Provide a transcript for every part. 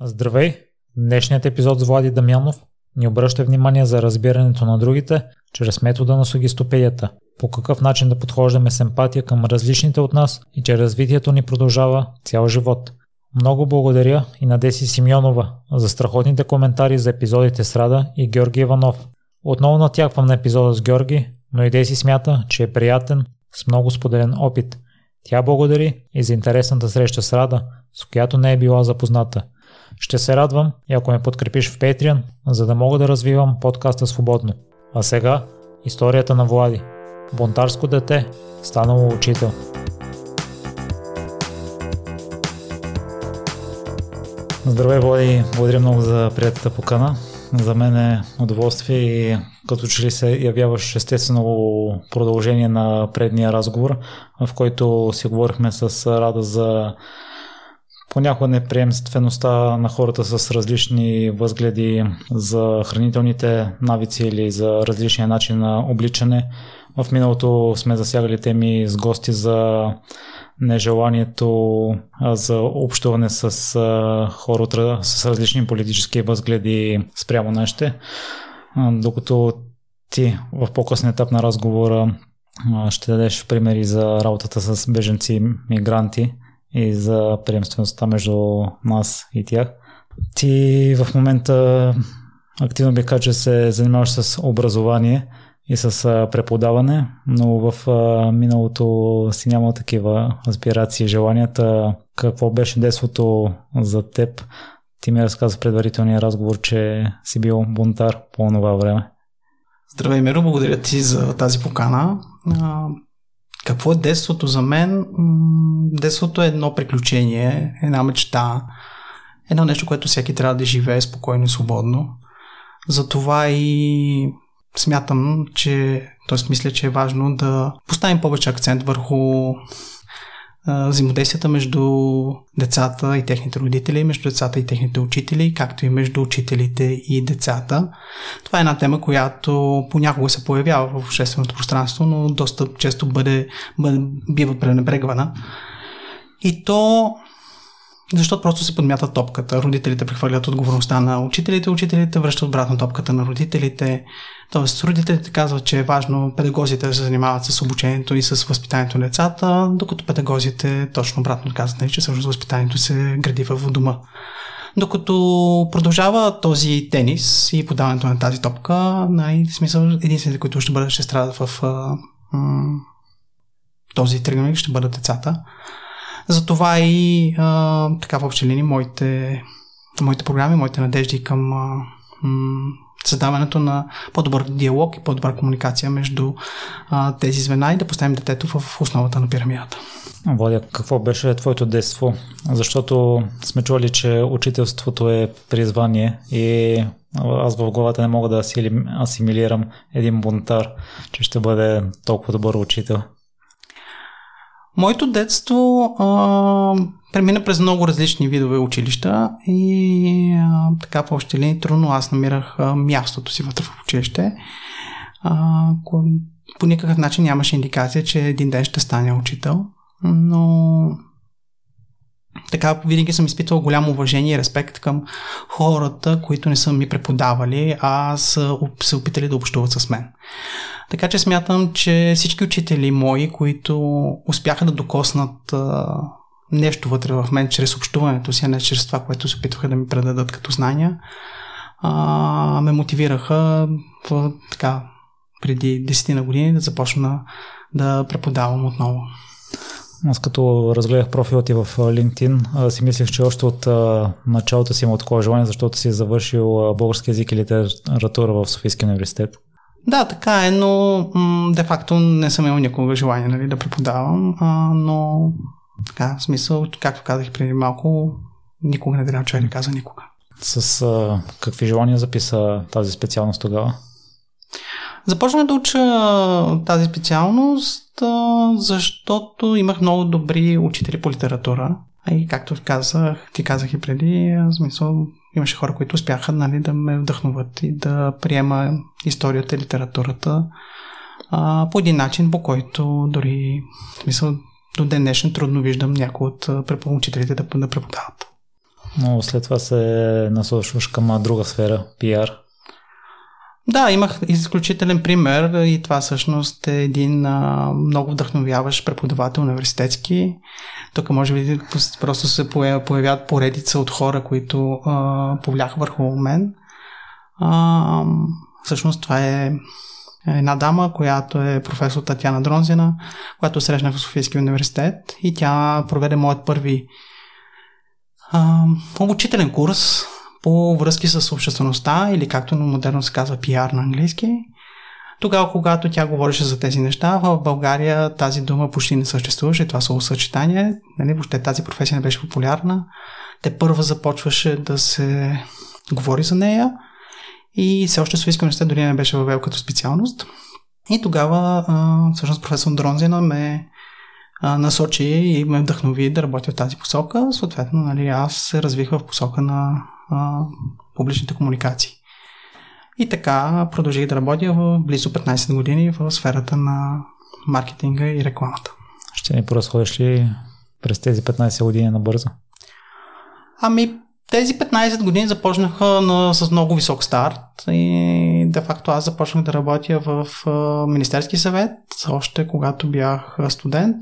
Здравей! Днешният епизод с Влади Дамянов ни обръща внимание за разбирането на другите чрез метода на сугистопедията. По какъв начин да подхождаме с емпатия към различните от нас и че развитието ни продължава цял живот. Много благодаря и на Деси Симеонова за страхотните коментари за епизодите с Рада и Георги Иванов. Отново натяквам на епизода с Георги, но и Деси смята, че е приятен, с много споделен опит. Тя благодари и за интересната среща с Рада, с която не е била запозната – ще се радвам и ако ме подкрепиш в Patreon, за да мога да развивам подкаста свободно. А сега историята на Влади. Бунтарско дете, станало учител. Здравей, Влади! Благодаря много за приятата покана. За мен е удоволствие и като че ли се явяваш естествено продължение на предния разговор, в който си говорихме с Рада за понякога неприемствеността на хората с различни възгледи за хранителните навици или за различния начин на обличане. В миналото сме засягали теми с гости за нежеланието за общуване с хората с различни политически възгледи спрямо нашите. Докато ти в по-късен етап на разговора ще дадеш примери за работата с беженци мигранти и за приемствеността между нас и тях. Ти в момента активно би казал, че се занимаваш с образование и с преподаване, но в миналото си нямал такива аспирации и желанията. Какво беше детството за теб? Ти ми разказа в предварителния разговор, че си бил бунтар по това време. Здравей, Миро, благодаря ти за тази покана. Какво е детството за мен? Детството е едно приключение, една мечта, едно нещо, което всеки трябва да живее спокойно и свободно. Затова и смятам, че, т.е. мисля, че е важно да поставим повече акцент върху взаимодействията между децата и техните родители, между децата и техните учители, както и между учителите и децата. Това е една тема, която понякога се появява в общественото пространство, но доста често бъде, бъде бива пренебрегвана. И то защото просто се подмята топката. Родителите прехвърлят отговорността на учителите, учителите връщат обратно топката на родителите. Тоест, родителите казват, че е важно педагозите да се занимават с обучението и с възпитанието на децата, докато педагозите точно обратно казват, нали, че всъщност възпитанието се гради в дома. Докато продължава този тенис и подаването на тази топка, най- смисъл единствените, които ще бъдат, ще страдат в а, м- този тригономик, ще бъдат децата. Затова и а, така в общи линии моите, моите програми, моите надежди към а, м- създаването на по-добър диалог и по-добра комуникация между а, тези звена и да поставим детето в основата на пирамидата. Водя, какво беше твоето детство? Защото сме чули, че учителството е призвание и аз в главата не мога да асимилирам един бунтар, че ще бъде толкова добър учител. Моето детство а, премина през много различни видове училища и а, така в общи линии трудно аз намирах а, мястото си вътре в училище. А, по никакъв начин нямаше индикация, че един ден ще стане учител, но така винаги съм изпитвал голямо уважение и респект към хората, които не са ми преподавали, а са се опитали да общуват с мен. Така че смятам, че всички учители мои, които успяха да докоснат нещо вътре в мен чрез общуването си, а не чрез това, което се опитваха да ми предадат като знания, а, ме мотивираха в, така, преди 10 на години да започна да преподавам отново. Аз като разгледах профила ти в LinkedIn, си мислех, че още от началото си има такова желание, защото си завършил български язик и литература в Софийския университет. Да, така е, но м- де-факто не съм имал никога желание нали, да преподавам, а, но така, в смисъл, както казах преди малко, никога не трябва човек да каза никога. С а, какви желания записа тази специалност тогава? Започнах да уча тази специалност, а, защото имах много добри учители по литература. И както казах, ти казах и преди, в смисъл, имаше хора, които успяха нали, да ме вдъхнуват и да приема историята и литературата а, по един начин, по който дори, в смисъл, до ден днешен трудно виждам някой от учителите да, да преподават. Но след това се насочваш към друга сфера, пиар. Да, имах изключителен пример и това всъщност е един а, много вдъхновяващ преподавател университетски. Тук може би просто се появяват поредица от хора, които а, повляха върху мен. А, всъщност това е една дама, която е професор Татьяна Дронзина, която срещнах в Софийския университет и тя проведе моят първи а, обучителен курс по връзки с обществеността или както модерно се казва пиар на английски. Тогава, когато тя говореше за тези неща, в България тази дума почти не съществуваше, това словосъчетание, нали, въобще тази професия не беше популярна. Те първа започваше да се говори за нея и все още Софийска университет дори не беше въвел като специалност. И тогава всъщност професор Дронзина ме насочи и ме вдъхнови да работя в тази посока. Съответно, нали, аз се развих в посока на а, публичните комуникации. И така продължих да работя в близо 15 години в сферата на маркетинга и рекламата. Ще ни поразходиш ли през тези 15 години набързо? Ами, тези 15 години започнаха на, с много висок старт и де-факто аз започнах да работя в а, Министерски съвет, още когато бях студент.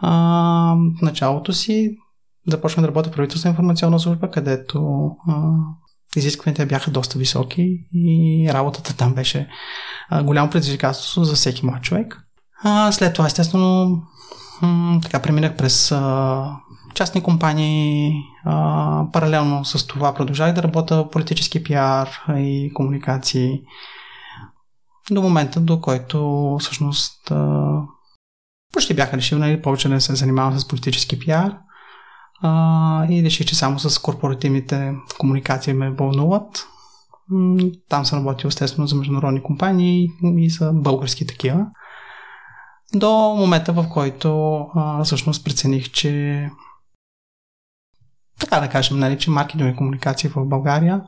А, в началото си започнах да работя в правителствена информационна служба, където а, изискванията бяха доста високи и работата там беше а, голямо предизвикателство за всеки млад човек. А, след това, естествено, м- така преминах през а, частни компании. А, паралелно с това продължах да работя политически пиар и комуникации до момента, до който всъщност а, почти бях решил нали, повече да се занимавам с политически пиар а, и реших, че само с корпоративните комуникации ме вълнуват. Там съм работил естествено за международни компании и за български такива. До момента, в който а, всъщност прецених, че така да кажем, нали, че маркетингови комуникации в България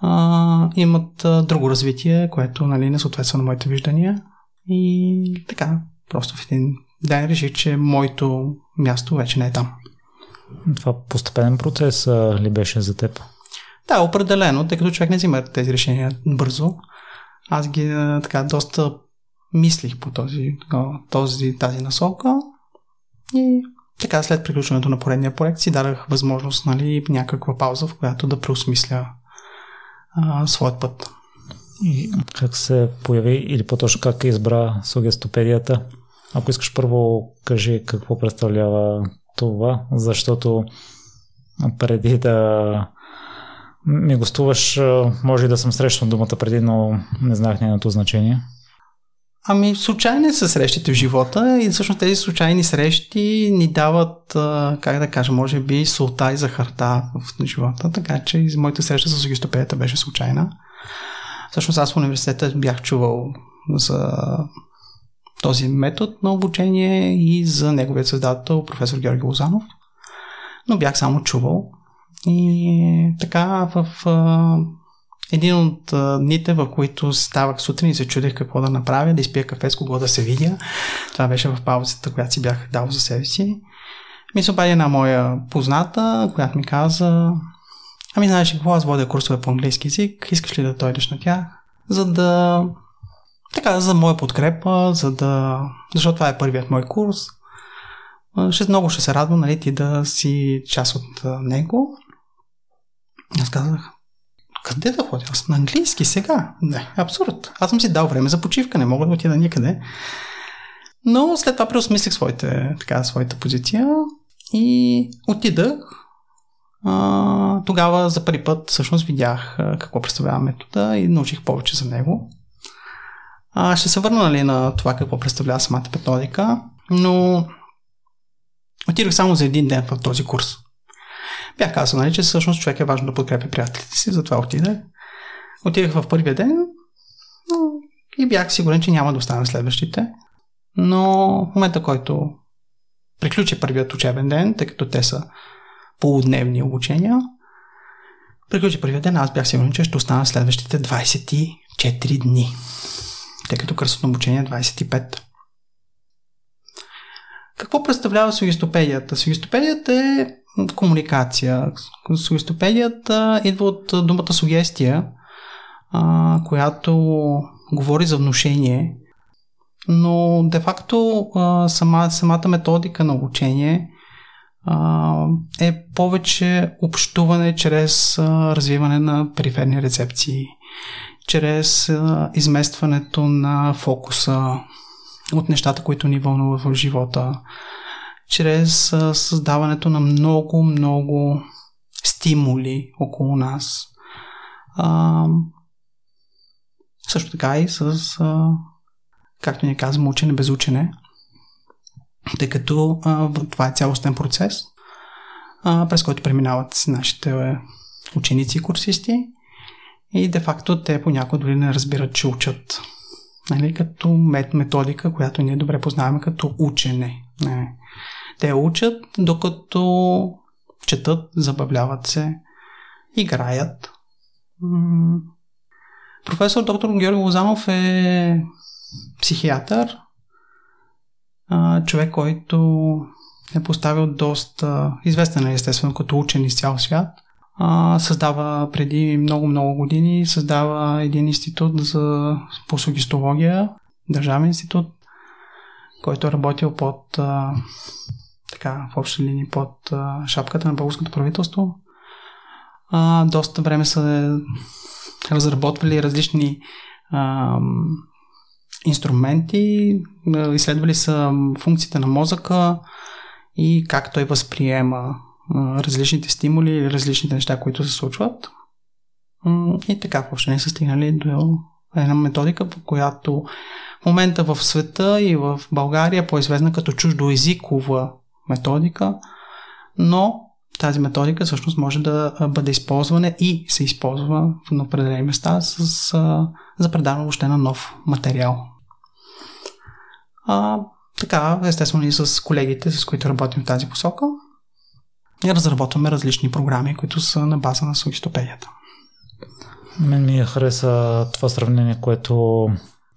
а, имат а, друго развитие, което нали, не съответства на моите виждания. И така, просто в един ден реших, че моето място вече не е там. Това постепенен процес а, ли беше за теб? Да, определено, тъй като човек не взима тези решения бързо. Аз ги така доста мислих по този, този, тази насока и така, след приключването на поредния проект си дадах възможност, нали, някаква пауза, в която да преосмисля а, своят път. И как се появи, или по-точно как избра сугестопедията? Ако искаш първо, кажи какво представлява това, защото преди да ми гостуваш, може и да съм срещнал думата преди, но не знаех нейното значение. Ами, случайни са срещите в живота и всъщност тези случайни срещи ни дават, как да кажа, може би солта и захарта в живота, така че моята среща с логистопедията беше случайна. Всъщност аз в университета бях чувал за този метод на обучение и за неговият създател, професор Георги Лозанов, но бях само чувал. И така в един от а, дните, в които ставах сутрин и се чудех какво да направя, да изпия кафе с кого да се видя. Това беше в паузата, която си бях дал за себе си. Ми се обади една моя позната, която ми каза Ами знаеш какво, аз водя курсове по английски язик, искаш ли да дойдеш на тях? За да... Така, за моя подкрепа, за да... Защото това е първият мой курс. Ще, много ще се радвам, нали, ти да си част от него. Аз казах, къде да ходя? Аз на английски сега. Не, абсурд. Аз съм си дал време за почивка, не мога да отида никъде. Но след това преосмислих своите, така, своята позиция и отидах. А, тогава за първи път всъщност видях какво представлява метода и научих повече за него. А, ще се върна нали, на това какво представлява самата методика, но отидох само за един ден в този курс. Бях казал, нали, че всъщност човек е важно да подкрепя приятелите си, затова отидах. Отидах в първия ден но и бях сигурен, че няма да остана следващите. Но в момента, който приключи първият учебен ден, тъй като те са полудневни обучения, приключи първият ден, аз бях сигурен, че ще остана следващите 24 дни, тъй като кръстно обучение е 25. какво представлява сугестопедията? Сугестопедията е комуникация. Сугестопедията идва от думата сугестия, която говори за внушение, но де-факто сама, самата методика на обучение е повече общуване чрез развиване на периферни рецепции, чрез изместването на фокуса от нещата, които ни вълнуват в живота, чрез създаването на много, много стимули около нас. Също така и с, както ни казвам, учене без учене, тъй като това е цялостен процес, през който преминават нашите ученици и курсисти и де-факто те понякога дори не разбират, че учат. Нали, като методика, която ние добре познаваме като учене. Не. Те учат, докато четат, забавляват се, играят. Професор доктор Георги Лозанов е психиатър, човек, който е поставил доста известен, естествено, като учен из цял свят. Създава преди много-много години, създава един институт за по сугистология, държавен институт, който е работил под така, в общи линии под шапката на българското правителство. доста време са разработвали различни а, инструменти, изследвали са функциите на мозъка и как той възприема различните стимули или различните неща, които се случват. И така въобще не са стигнали до една методика, по която в момента в света и в България е по-известна като чуждоязикова методика, но тази методика всъщност може да бъде използвана и се използва в определени места с, за предаване въобще на нов материал. А, така, естествено и с колегите, с които работим в тази посока, и разработваме различни програми, които са на база на сугистопедията. Мен ми хареса това сравнение, което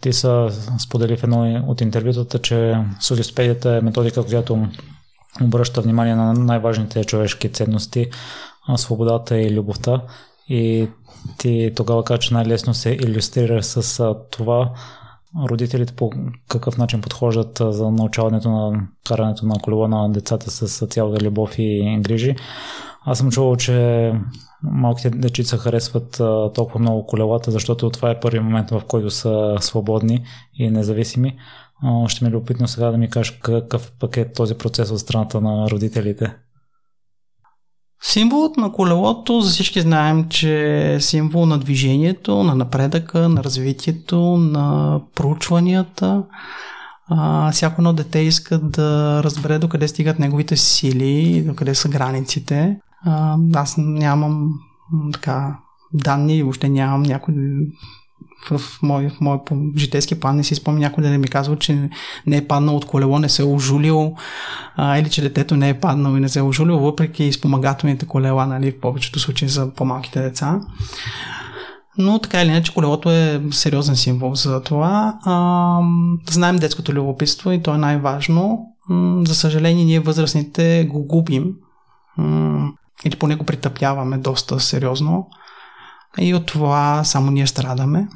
ти са сподели в едно от интервютата, че сугистопедията е методика, която обръща внимание на най-важните човешки ценности, свободата и любовта. И ти тогава каза, че най-лесно се иллюстрира с това родителите по какъв начин подхождат за научаването на карането на колело на децата с цялата любов и грижи. Аз съм чувал, че малките дечица харесват толкова много колелата, защото това е първият момент, в който са свободни и независими. Ще ми е любопитно сега да ми кажеш какъв пък е този процес от страната на родителите. Символът на колелото, за всички знаем, че е символ на движението, на напредъка, на развитието, на проучванията. А, всяко едно дете иска да разбере докъде стигат неговите сили, докъде са границите. А, аз нямам така данни, въобще нямам някой в мой, мой житейски план не си спомня някой да не ми казва, че не е паднал от колело, не се е ожулил а, или че детето не е паднал и не се е ожулил, въпреки спомагателните колела, нали, в повечето случаи за по-малките деца. Но така или иначе колелото е сериозен символ за това. А, знаем детското любопитство и то е най-важно. За съжаление, ние възрастните го губим или поне го притъпяваме доста сериозно. И от това само ние страдаме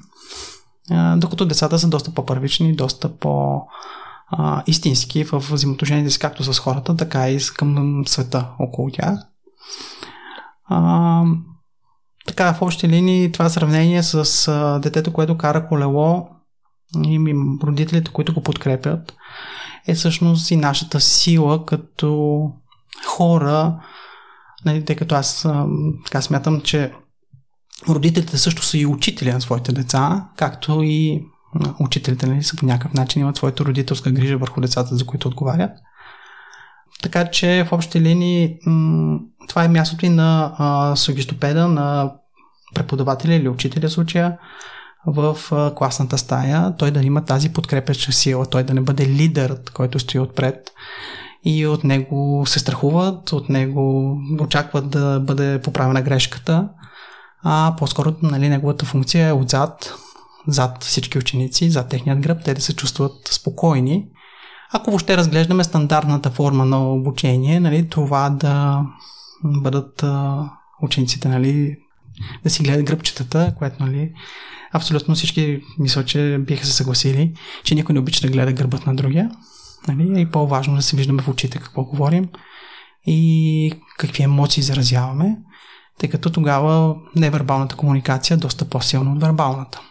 докато децата са доста по-първични, доста по- истински в взаимоотношенията си както с хората, така и към света около тях. А, така, в общи линии това сравнение с детето, което кара колело и родителите, които го подкрепят, е всъщност и нашата сила като хора, нали, тъй като аз така смятам, че родителите също са и учители на своите деца, както и учителите нали, са по някакъв начин имат своята родителска грижа върху децата, за които отговарят. Така че в общи линии това е мястото и на а, сугистопеда, на преподавателя или учителя случая в класната стая, той да има тази подкрепяща сила, той да не бъде лидерът, който стои отпред. И от него се страхуват, от него очакват да бъде поправена грешката, а по-скоро нали, неговата функция е отзад, зад всички ученици, зад техният гръб, те да се чувстват спокойни, ако въобще разглеждаме стандартната форма на обучение, нали, това да бъдат а, учениците, нали, да си гледат гръбчетата, което, нали, абсолютно всички мисля, че биха се съгласили, че никой не обича да гледа гърбът на другия. Нали, и по-важно да се виждаме в очите какво говорим и какви емоции заразяваме, тъй като тогава невербалната комуникация е доста по-силна от вербалната.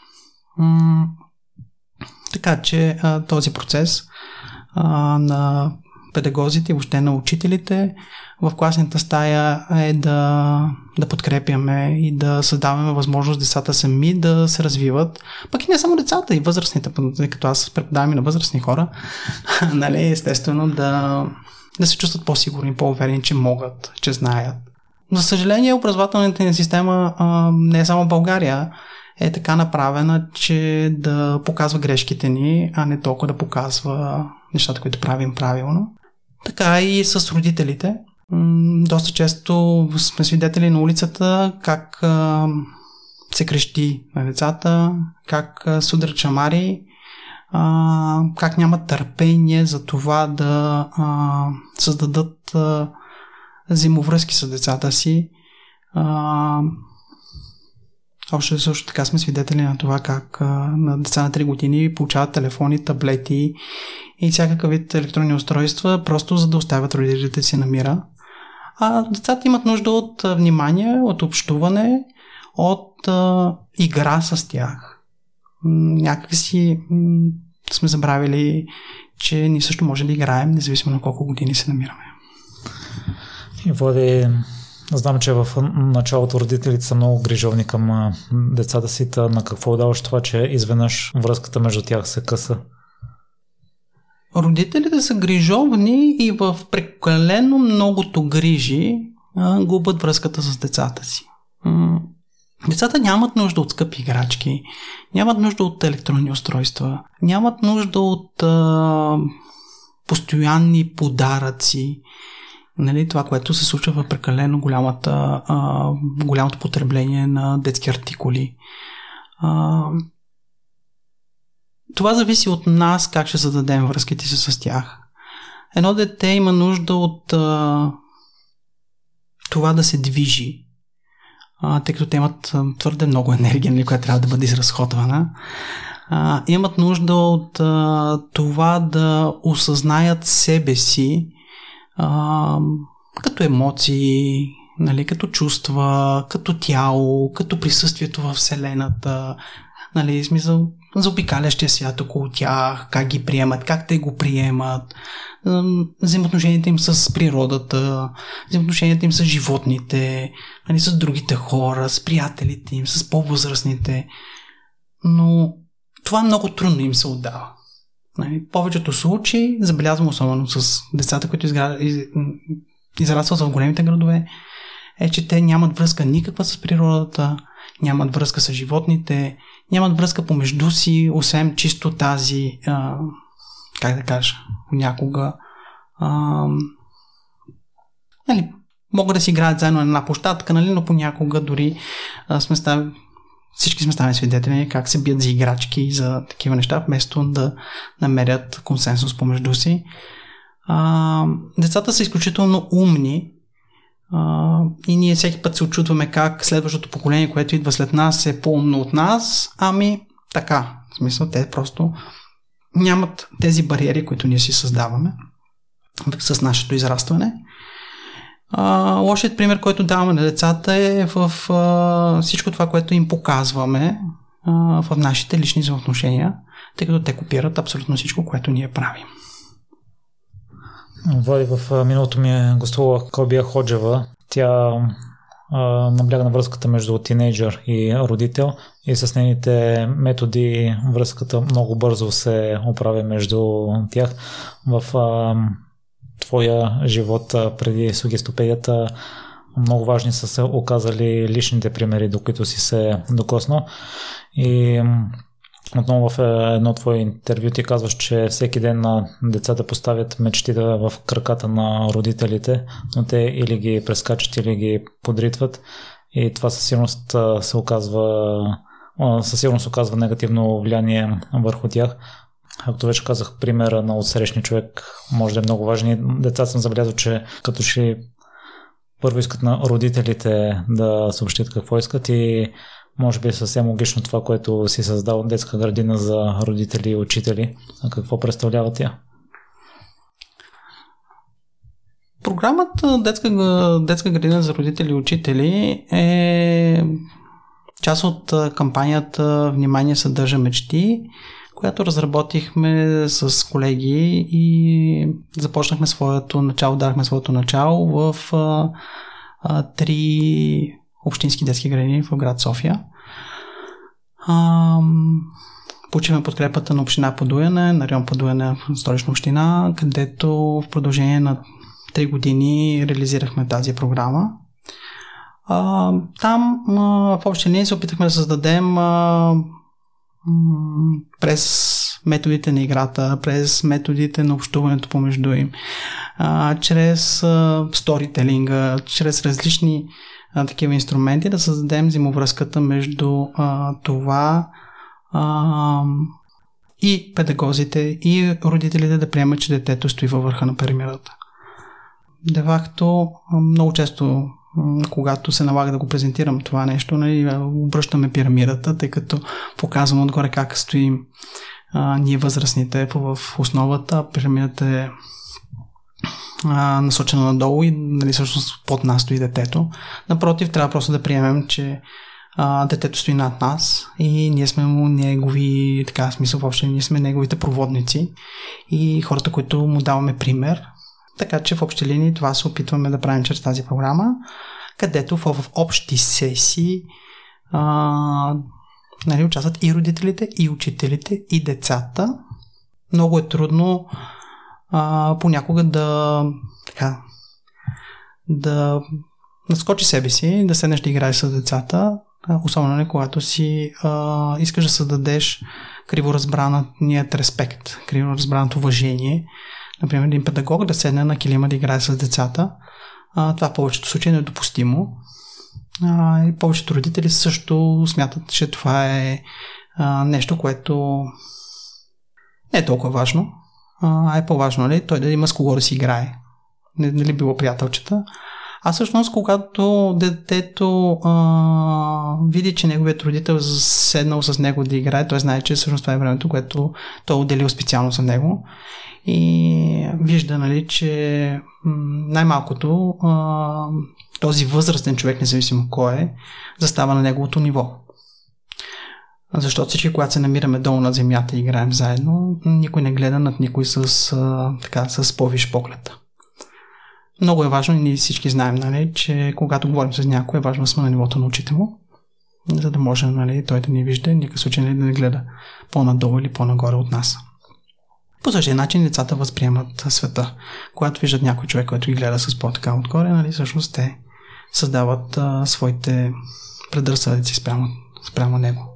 М- така че а, този процес а, на педагозите и въобще на учителите в класната стая е да, да подкрепяме и да създаваме възможност децата сами да се развиват. Пък и не само децата, и възрастните, като аз преподавам и на възрастни хора, нали, естествено да, да се чувстват по-сигурни, по-уверени, че могат, че знаят. За съжаление, образователната ни система а, не е само България, е така направена, че да показва грешките ни, а не толкова да показва нещата, които правим правилно. Така и с родителите. Доста често сме свидетели на улицата как а, се крещи на децата, как а, судрят чамари, а, как нямат търпение за това да а, създадат а, взаимовръзки с децата си. А, още също така сме свидетели на това как а, на деца на 3 години получават телефони, таблети и всякакъв вид електронни устройства, просто за да оставят родителите си на мира. А децата имат нужда от внимание, от общуване, от а, игра с тях. Някакси м- сме забравили, че ние също може да играем, независимо на колко години се намираме. И Влади, знам, че в началото родителите са много грижовни към децата си. На какво даваш това, че изведнъж връзката между тях се къса? Родителите са грижовни и в прекалено многото грижи а, губят връзката с децата си. Децата нямат нужда от скъпи играчки, нямат нужда от електронни устройства, нямат нужда от а, постоянни подаръци. Нали, това, което се случва в прекалено голямата, а, голямото потребление на детски артикули. А, това зависи от нас как ще зададем връзките си с тях. Едно дете има нужда от а, това да се движи, а, тъй като те имат твърде много енергия, нали, която трябва да бъде изразходвана. А, имат нужда от а, това да осъзнаят себе си а, като емоции, нали, като чувства, като тяло, като присъствието в Вселената, нали, смисъл, за обикалящия свят около тях, как ги приемат, как те го приемат, взаимоотношенията им с природата, взаимоотношенията им с животните, нали, с другите хора, с приятелите им, с по-възрастните. Но това много трудно им се отдава. Нали, повечето случаи, забелязвам особено с децата, които израстват в големите градове, е, че те нямат връзка никаква с природата, нямат връзка с животните, нямат връзка помежду си, освен чисто тази, а, как да кажа, понякога нали, могат да си играят заедно на една площадка, нали, но понякога дори а, сме став... всички сме ставали свидетели как се бият за играчки и за такива неща, вместо да намерят консенсус помежду си. А, децата са изключително умни а, и ние всеки път се очудваме как следващото поколение, което идва след нас, е по-умно от нас. Ами, така. В смисъл, те просто нямат тези бариери, които ние си създаваме с нашето израстване. А, лошият пример, който даваме на децата е в а, всичко това, което им показваме а, в нашите лични взаимоотношения, тъй като те копират абсолютно всичко, което ние правим. Влади, в миналото ми е гостувала Кобия Ходжева. Тя а, набляга на връзката между тинейджър и родител и с нейните методи връзката много бързо се оправя между тях. В а, твоя живот преди сугестопедията много важни са се оказали личните примери, до които си се докоснал. И отново в е, едно твое интервю ти казваш, че всеки ден на децата поставят мечтите в краката на родителите, но те или ги прескачат, или ги подритват и това със сигурност се оказва със сигурност оказва негативно влияние върху тях. Както вече казах, примера на отсрещни човек може да е много важен. Децата съм забелязал, че като че първо искат на родителите да съобщят какво искат и може би е съвсем логично това, което си създал детска градина за родители и учители. А какво представлява тя? Програмата детска, детска градина за родители и учители е част от кампанията Внимание съдържа мечти, която разработихме с колеги и започнахме своето начало, дахме своето начало в а, а, три общински детски градини в град София. А, Получихме подкрепата на община Подуяне, на район Подуяне столична община, където в продължение на 3 години реализирахме тази програма. А, там а, в общи линии се опитахме да създадем а, през методите на играта, през методите на общуването помежду им, чрез сторителинга, чрез различни такива инструменти да създадем взаимовръзката между това и педагозите, и родителите да приемат, че детето стои във върха на пирамидата. Де много често когато се налага да го презентирам това нещо, нали, обръщаме пирамидата, тъй като показвам отгоре как стоим а, ние възрастните в основата. Пирамидата е а, насочена надолу и нали, всъщност под нас стои детето. Напротив, трябва просто да приемем, че а, детето стои над нас и ние сме му негови, така смисъл въобще, ние сме неговите проводници и хората, които му даваме пример. Така че в общи линии това се опитваме да правим чрез тази програма, където в, в общи сесии а, нали, участват и родителите, и учителите, и децата. Много е трудно а, понякога да така, да наскочи себе си, да седнеш да играеш с децата, особено не когато си а, искаш да създадеш криворазбраният респект, криворазбраното уважение. Например, един педагог да седне на килима да играе с децата, а, това в повечето случаи е недопустимо. А, и повечето родители също смятат, че това е а, нещо, което не е толкова важно, а е по-важно ли нали, той да има с кого да си играе. Не, нали било приятелчета. А всъщност, когато детето а, види, че неговият родител седнал с него да играе, той знае, че всъщност това е времето, което той е отделил специално за него. И вижда, нали, че най-малкото този възрастен човек, независимо кой е, застава на неговото ниво. Защото всички, когато се намираме долу на земята и играем заедно, никой не гледа над никой с, така, с повиш поглед. Много е важно и ние всички знаем, нали, че когато говорим с някой, е важно да сме на нивото на очите му, за да може нали, той да ни вижда, никакъв случай нали, да не гледа по-надолу или по-нагоре от нас. По същия начин децата възприемат света. Когато виждат някой човек, който ги гледа с по-така отгоре, нали, всъщност те създават а, своите предразсъдици спрямо, спрямо него.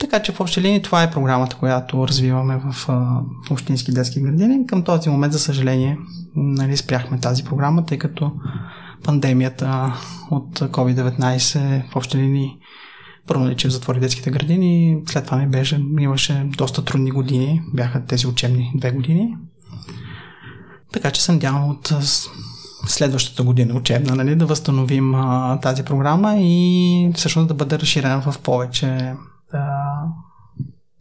Така че в общи линии това е програмата, която развиваме в а, общински детски градини. Към този момент, за съжаление, нали, спряхме тази програма, тъй като пандемията от COVID-19 в общи линии първо наличие затвори детските градини, след това не беше, имаше доста трудни години, бяха тези учебни две години. Така че се надявам от следващата година учебна, нали, да възстановим а, тази програма и всъщност да бъде разширена в повече а,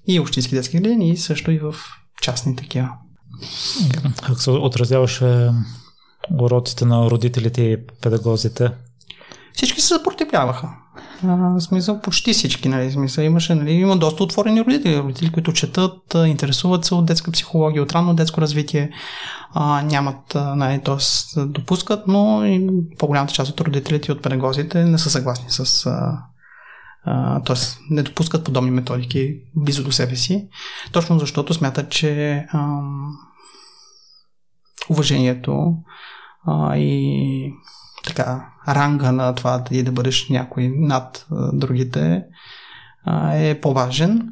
и общински детски градини, и също и в частни такива. Как се отразяваше уроците на родителите и педагозите? Всички се съпротивляваха. А, смисъл, почти всички, нали, смисъл, имаше, нали, има доста отворени родители, родители, които четат, интересуват се от детска психология, от ранно детско развитие, а, нямат, нали, т.е. допускат, но и по-голямата част от родителите и от педагозите не са съгласни с а, т.е. не допускат подобни методики близо до себе си, точно защото смятат, че а, уважението а, и така, ранга на това да, да бъдеш някой над другите е по-важен.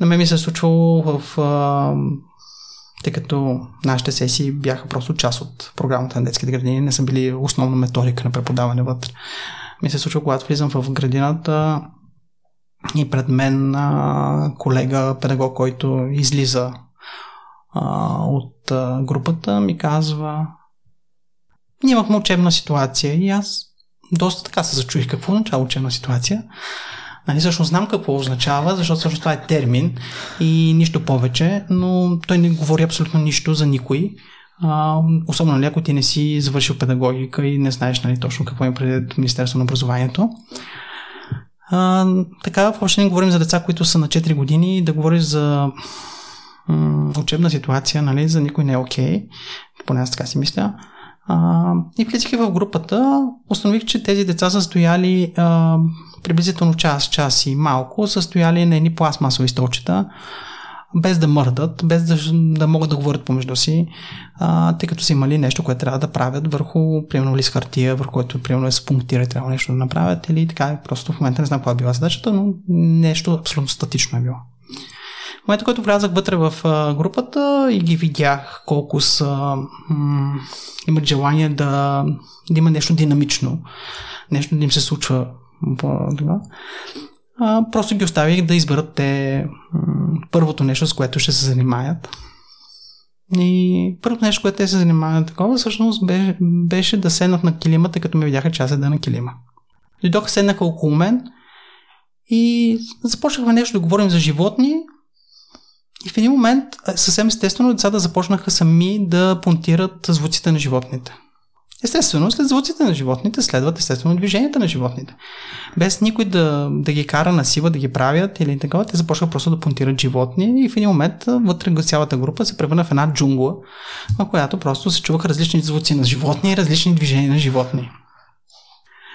На мен ми се е случвало в тъй като нашите сесии бяха просто част от програмата на детските градини, не са били основна методика на преподаване вътре. Ми се случва, когато влизам в градината и пред мен а, колега, педагог, който излиза а, от а, групата ми казва ние имахме учебна ситуация и аз доста така се зачуих какво означава учебна ситуация. Нали, всъщност знам какво означава, защото всъщност това е термин и нищо повече, но той не говори абсолютно нищо за никой. А, особено нали, ако ти не си завършил педагогика и не знаеш нали, точно какво има преди Министерство на образованието. А, така, в още не говорим за деца, които са на 4 години, да говориш за м- учебна ситуация, нали, за никой не е окей. Okay. Поне аз така си мисля. А, и влизайки в групата, установих, че тези деца са стояли а, приблизително час, час и малко, са стояли на едни пластмасови столчета, без да мърдат, без да, да могат да говорят помежду си, а, тъй като са имали нещо, което трябва да правят върху, примерно, лист хартия, върху което, примерно, е с пунктира трябва нещо да направят или така. Просто в момента не знам каква е била задачата, но нещо абсолютно статично е било. Момента, който влязах вътре в групата и ги видях колко са, м- имат желание да, да има нещо динамично, нещо да им се случва а, просто ги оставих да изберат те м- първото нещо, с което ще се занимаят. И първото нещо, което те се занимават такова, всъщност беше, беше да седнат на килимата, като ме видяха, че аз седа на килима. Дойдоха, седнаха около мен и започнахме нещо да говорим за животни. И в един момент, съвсем естествено, децата започнаха сами да понтират звуците на животните. Естествено, след звуците на животните следват естествено движенията на животните. Без никой да, да ги кара на сила да ги правят или така, те започват просто да понтират животни и в един момент вътре цялата група се превърна в една джунгла, в която просто се чуваха различни звуци на животни и различни движения на животни.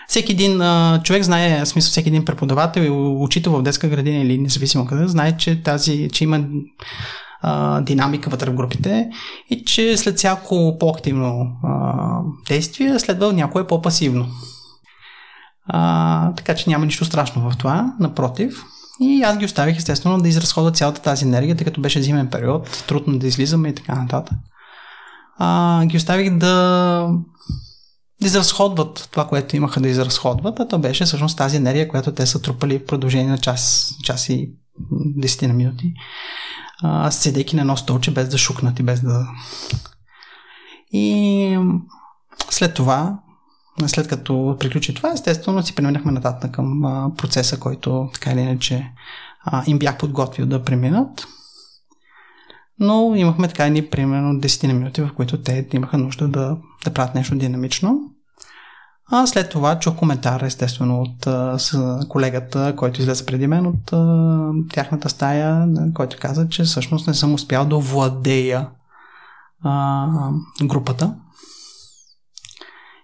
Всеки един а, човек знае, в смисъл всеки един преподавател и учител в детска градина или независимо къде, знае, че, тази, че има а, динамика вътре в групите и че след всяко по-активно а, действие следва някое по-пасивно. А, така че няма нищо страшно в това, напротив. И аз ги оставих естествено да изразходват цялата тази енергия, тъй като беше зимен период, трудно да излизаме и така нататък. А, ги оставих да изразходват това, което имаха да изразходват, а то беше всъщност тази енергия, която те са трупали в продължение на час, час и 10 на минути а, седейки на едно столче, без да шукнат и без да... И след това, след като приключи това, естествено си преминахме нататък към процеса, който така или иначе им бях подготвил да преминат. Но имахме така едни примерно 10 минути, в които те имаха нужда да, да правят нещо динамично. А след това чух коментар, естествено, от с колегата, който излезе преди мен от тяхната стая, който каза, че всъщност не съм успял да владея а, групата.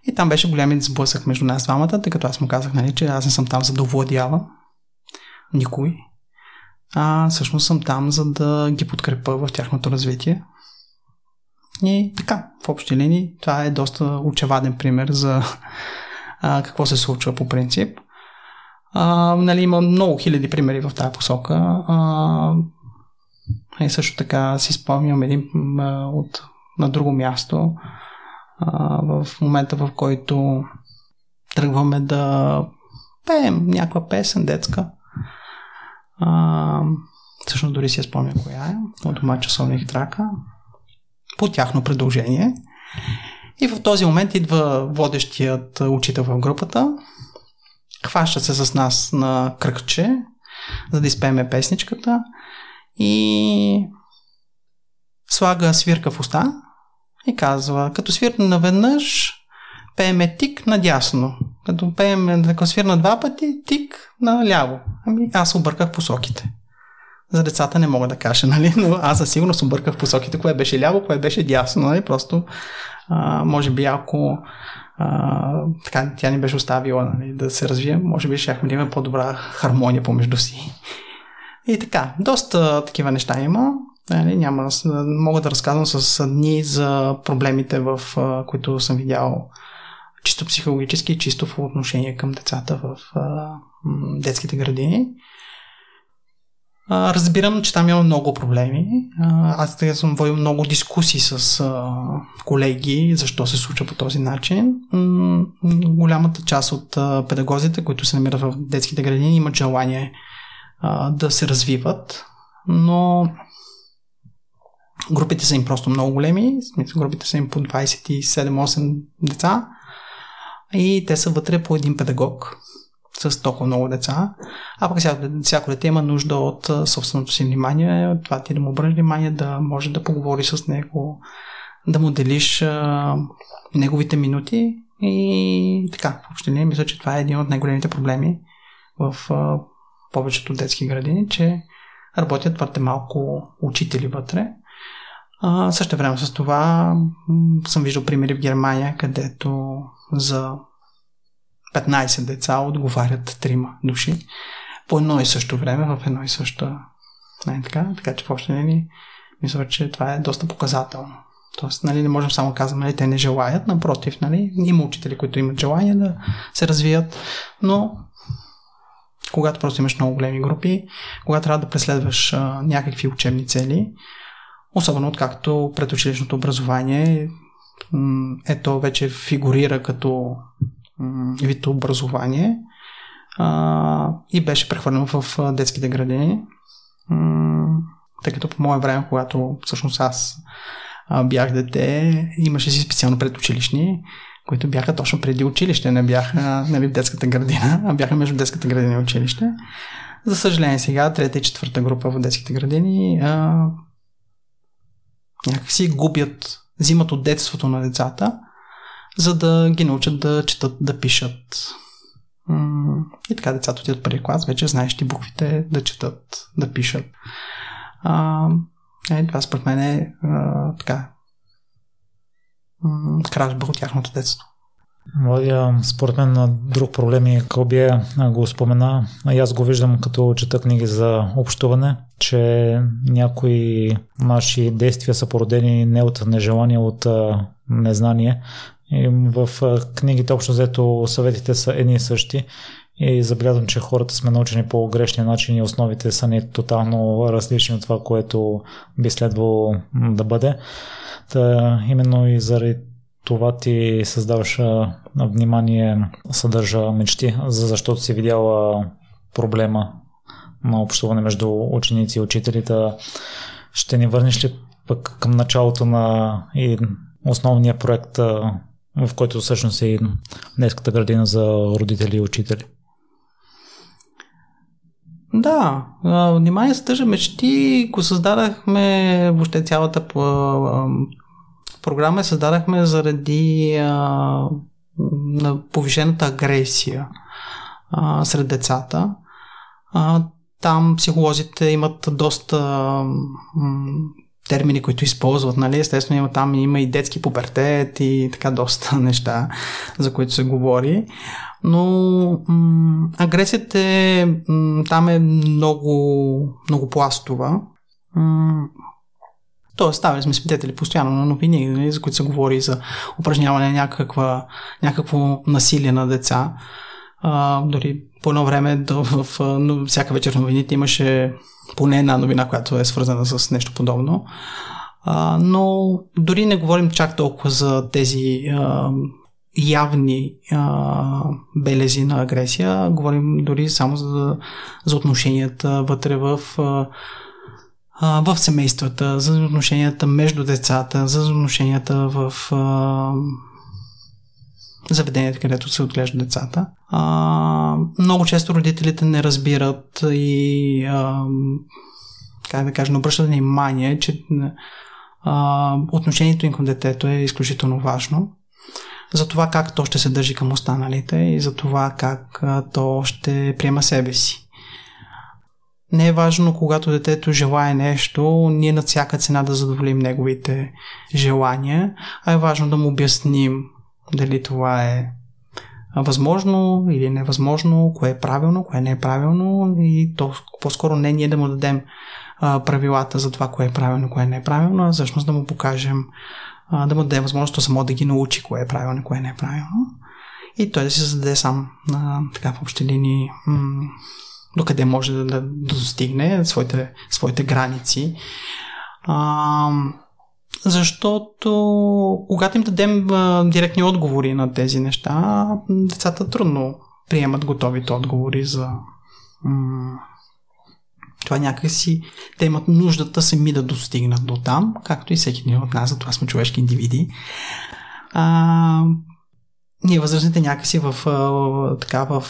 И там беше голям сблъсък между нас двамата, тъй като аз му казах, нали, че аз не съм там за да владявам никой. А всъщност съм там, за да ги подкрепа в тяхното развитие. И така, в общи линии, това е доста очеваден пример за а, какво се случва по принцип. А, нали, има много хиляди примери в тази посока. А, и също така си спомням един а, от на друго място, а, в момента в който тръгваме да пеем някаква песен детска. А, всъщност дори си я спомня коя е, от дома часовник трака по тяхно предложение. И в този момент идва водещият учител в групата, хваща се с нас на кръгче, за да изпееме песничката и слага свирка в уста и казва, като свирна наведнъж, пееме тик надясно. Като пееме, ако свирна два пъти, тик наляво. Ами аз обърках посоките. За децата не мога да кажа, нали? но аз със сигурност обърках посоките, кое беше ляво, кое беше дясно. Нали? Просто, а, може би, ако а, така, тя ни беше оставила нали, да се развием, може би ще да имаме по-добра хармония помежду си. И така, доста такива неща има. Нали, няма, мога да разказвам с дни за проблемите, в които съм видял чисто психологически и чисто в отношение към децата в а, детските градини. А, разбирам, че там има много проблеми. А, аз така съм водил много дискусии с а, колеги, защо се случва по този начин. М- голямата част от а, педагозите, които се намират в детските градини, имат желание а, да се развиват, но групите са им просто много големи, групите са им по 27-8 деца и те са вътре по един педагог с толкова много деца, а пък всяко, всяко дете има нужда от собственото си внимание, това ти да му обърне внимание, да може да поговори с него, да му делиш а, неговите минути. И така, въобще не мисля, че това е един от най-големите проблеми в а, повечето детски градини, че работят твърде малко учители вътре. А, също време с това съм виждал примери в Германия, където за 15 деца отговарят трима души по едно и също време, в едно и също не, така, така че въобще не ни мисля, че това е доста показателно. Тоест, нали, не можем само казваме, нали, те не желаят, напротив, нали, има учители, които имат желание да се развият, но когато просто имаш много големи групи, когато трябва да преследваш а, някакви учебни цели, особено откакто предучилищното образование ето вече фигурира като вид образование а, и беше прехвърлено в детските градини. Тъй като по мое време, когато всъщност аз бях дете, имаше си специално предучилищни, които бяха точно преди училище, не бяха нали, в детската градина, а бяха между детската градина и училище. За съжаление сега, трета и четвърта група в детските градини а, някакси губят, взимат от детството на децата, за да ги научат да четат, да пишат. И така децата отидат първи клас, вече знаеш ти буквите да четат, да пишат. А, е, това според мен е а, така кражба от тяхното детство. Младия, според мен, друг проблем и Кълбия го спомена. И аз го виждам като чета книги за общуване, че някои наши действия са породени не от нежелание, от незнание. И в книгите общо взето съветите са едни и същи. И забелязвам, че хората сме научени по грешния начин и основите са не тотално различни от това, което би следвало да бъде. Та, именно и заради това ти създаваш внимание, съдържа мечти, за защото си видяла проблема на общуване между ученици и учителите. Ще ни върнеш ли пък към началото на и основния проект, в който всъщност е днеската градина за родители и учители? Да, внимание съдържа мечти, го създадахме въобще цялата програма създадахме заради а, на повишената агресия а, сред децата. А, там психолозите имат доста м- термини, които използват, нали? Естествено има там има и детски пубертет и така доста неща, за които се говори. Но м- агресията е, м- там е много, много пластова. Тоест, ставали сме свидетели постоянно на новини, нали, за които се говори за упражняване на някаква, някакво насилие на деца. А, дори по едно време в, в, в, всяка вечер новините имаше поне една новина, която е свързана с нещо подобно. А, но дори не говорим чак толкова за тези а, явни а, белези на агресия, говорим дори само за, за отношенията вътре в а, в семействата, за отношенията между децата, за отношенията в а, заведенията, където се отглеждат децата. А, много често родителите не разбират и а, как да кажа, не обръщат внимание, че а, отношението им към детето е изключително важно за това как то ще се държи към останалите и за това как а, то ще приема себе си. Не е важно, когато детето желая нещо, ние на всяка цена да задоволим неговите желания, а е важно да му обясним дали това е възможно или невъзможно, кое е правилно, кое не е правилно и то по-скоро не ние да му дадем а, правилата за това, кое е правилно, кое не е правилно, а всъщност да му покажем, а, да му дадем възможност само да ги научи кое е правилно, кое не е правилно. И той да си създаде сам а, така в общи линии м- докъде може да, да, достигне своите, своите граници. А, защото когато им дадем а, директни отговори на тези неща, децата трудно приемат готовите отговори за, м- Това някакси, те имат нуждата сами да достигнат до там, както и всеки един от нас, за това сме човешки индивиди. А, ние възрастните някакси в, така, в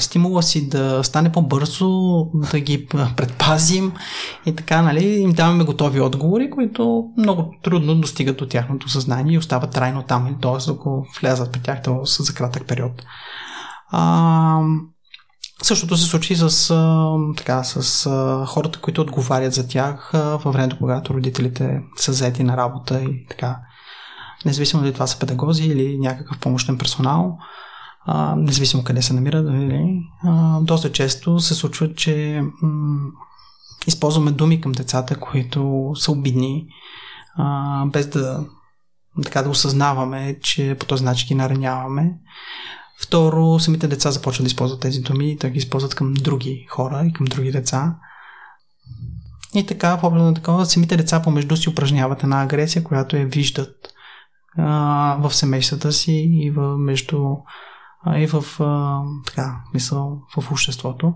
стимула си да стане по-бързо, да ги предпазим и така, нали, им даваме готови отговори, които много трудно достигат до тяхното съзнание и остават трайно там, т.е. да го влязат при тях за кратък период. А, Същото се случи с, така, с хората, които отговарят за тях във времето, когато родителите са заети на работа и така независимо дали това са педагози или някакъв помощен персонал, а, независимо къде се намират, нали, а, доста често се случва, че м- използваме думи към децата, които са обидни, а, без да, така да осъзнаваме, че по този начин ги нараняваме. Второ, самите деца започват да използват тези думи, да ги използват към други хора и към други деца. И така, в на такова, самите деца помежду си упражняват една агресия, която я виждат а, в семействата си и в, между а, и в а, така, мисъл, в обществото.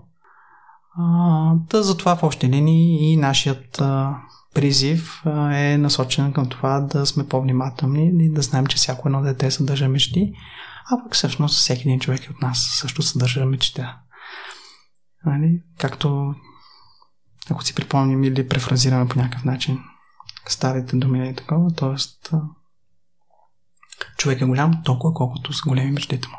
А, да, затова в общи линии и нашият а, призив а, е насочен към това да сме по-внимателни и да знаем, че всяко едно дете съдържа мечти, а пък всъщност всеки един човек от нас също съдържа мечта. Нали? Както ако си припомним или префразираме по някакъв начин старите думи и такова, т.е човек е голям толкова, колкото са големи мечтите му.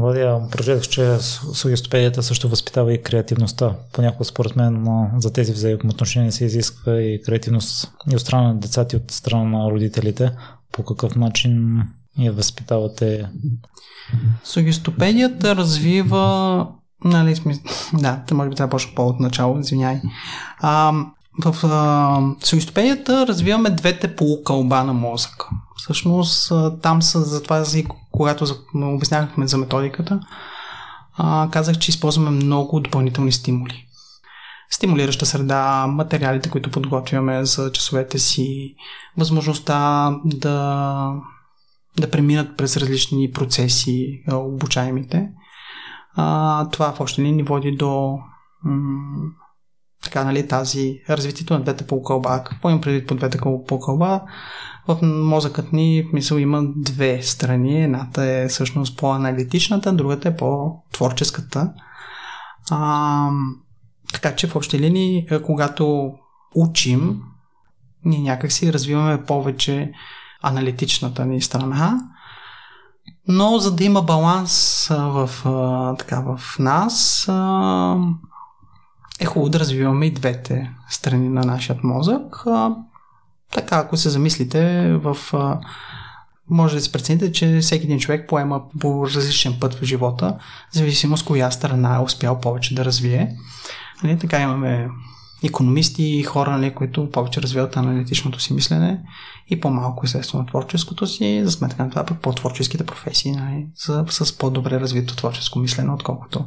Владя, прочетах, че сугестопедията също възпитава и креативността. Понякога, според мен, за тези взаимоотношения се изисква и креативност и от страна на децата и от страна на родителите. По какъв начин я възпитавате? Сугестопедията развива Нали, сме... Да, може би трябва да почна по-от начало, извиняй. А, в суистопедията развиваме двете полукълба на мозъка. Всъщност там са, затова и когато обяснявахме за методиката, казах, че използваме много допълнителни стимули. Стимулираща среда, материалите, които подготвяме за часовете си, възможността да, да преминат през различни процеси обучаемите. това в още ни води до така, нали, тази развитието на двете полукълба. Какво имам предвид по двете полукълба? В мозъкът ни, мисъл, има две страни. Едната е всъщност по-аналитичната, другата е по-творческата. А, така че в общи линии, когато учим, ние някак си развиваме повече аналитичната ни страна, но за да има баланс в, така, в нас, е хубаво да развиваме и двете страни на нашия мозък. Така, ако се замислите, в, а, може да се прецените, че всеки един човек поема по различен път в живота, в зависимост коя страна е успял повече да развие. Нали, така имаме економисти и хора, нали, които повече развиват аналитичното си мислене и по-малко естествено творческото си, за сметка на това пък по-творческите професии нали, с, с по-добре развито творческо мислене, отколкото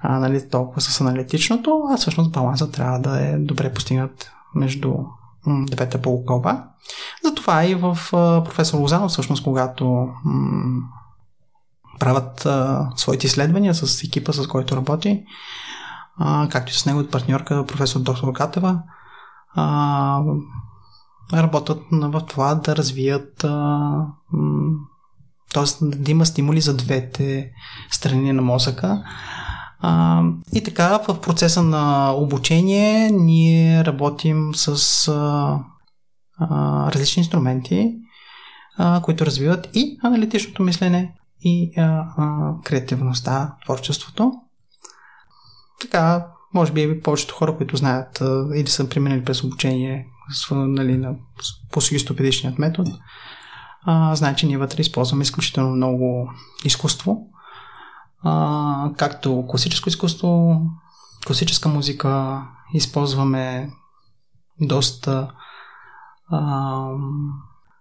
а, нали, толкова с аналитичното, а всъщност балансът трябва да е добре постигнат между двете полукълба. Затова и в а, професор Лозанов, всъщност, когато правят а, своите изследвания с екипа, с който работи, а, както и с неговата партньорка, професор доктор Катева, а, работят в това да развият т.е. да има стимули за двете страни на мозъка, а, и така, в процеса на обучение ние работим с а, а, различни инструменти, а, които развиват и аналитичното мислене, и а, а, креативността, творчеството. Така, може би повечето хора, които знаят а, или са преминали през обучение с, нали, на, по сигистопедичният метод, а, знаят, че ние вътре използваме изключително много изкуство, както класическо изкуство, класическа музика, използваме доста а,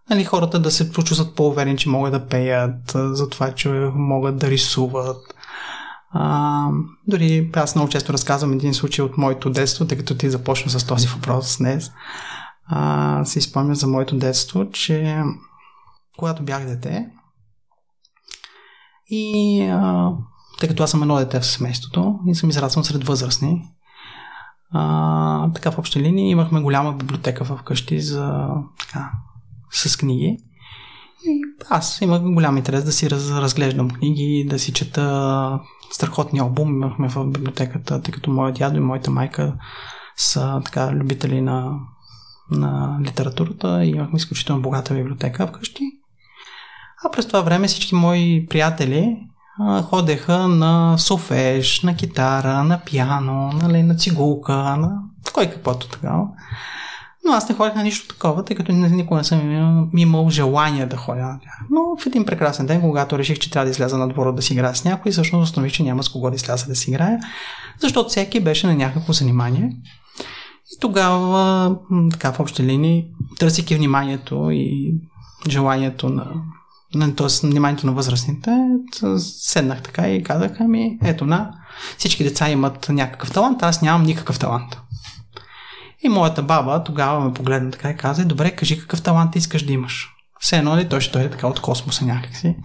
нали, хората да се почувстват по-уверени, че могат да пеят, за това, че могат да рисуват. А, дори аз много често разказвам един случай от моето детство, тъй като ти започна с този въпрос днес. А, се изпомня за моето детство, че когато бях дете и а, тъй като аз съм едно дете в семейството и съм израснал сред възрастни. А, така в общи линии имахме голяма библиотека в къщи за, така, с книги. И аз имах голям интерес да си раз, разглеждам книги, да си чета страхотни албум. Имахме в библиотеката, тъй като моят дядо и моята майка са така любители на, на литературата и имахме изключително богата библиотека вкъщи. А през това време всички мои приятели ходеха на софеш, на китара, на пиано, нали, на цигулка, на кой каквото такава. Но аз не ходех на нищо такова, тъй като никога не съм имал желание да ходя на тях. Но в един прекрасен ден, когато реших, че трябва да изляза на двора да си играя с някой, всъщност установих, че няма с кого да изляза да си играя, защото всеки беше на някакво занимание. И тогава, така в общи линии, търсики вниманието и желанието на т.е. вниманието на възрастните, седнах така и казах, ами ето на, всички деца имат някакъв талант, аз нямам никакъв талант. И моята баба тогава ме погледна така и каза, добре, кажи какъв талант искаш да имаш. Все едно ли той ще дойде така от космоса някакси.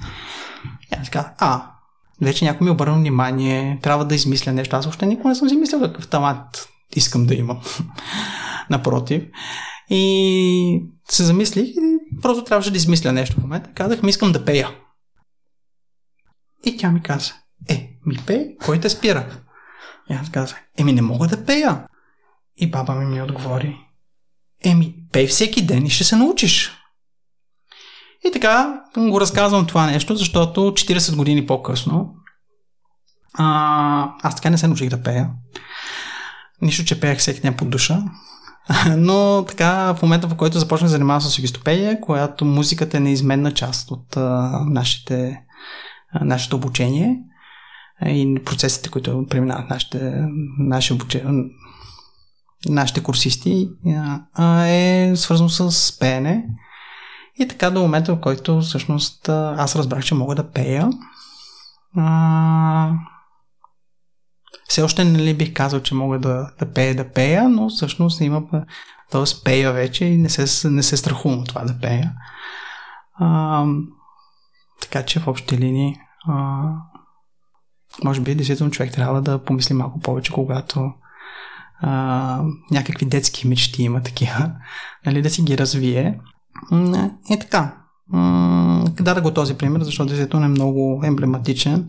И аз казах, а, вече някой ми обърна внимание, трябва да измисля нещо. Аз още никога не съм си мислил какъв талант искам да имам. Напротив. И се замислих и просто трябваше да измисля нещо в момента. Казах, ми искам да пея. И тя ми каза, е, ми пей, кой те спира? И аз казах, еми не мога да пея. И баба ми ми отговори, еми, пей всеки ден и ще се научиш. И така го разказвам това нещо, защото 40 години по-късно а, аз така не се научих да пея. Нищо, че пеех всеки ден по душа. Но така, в момента, в който започнах да занимавам с югистопедия, която музиката е неизменна част от а, нашите, а, нашето обучение и процесите, които преминават нашите, наши обучение, нашите курсисти, а, е свързано с пеене. И така до момента, в който всъщност аз разбрах, че мога да пея. А, все още не ли бих казал, че мога да, да пея, да пея, но всъщност има, т.е. пея вече и не се, не се страхувам това да пея. А, така че в общи линии а, може би действително човек трябва да помисли малко повече, когато а, някакви детски мечти има такива, нали, да си ги развие. И така. Дадах го този пример, защото действително е много емблематичен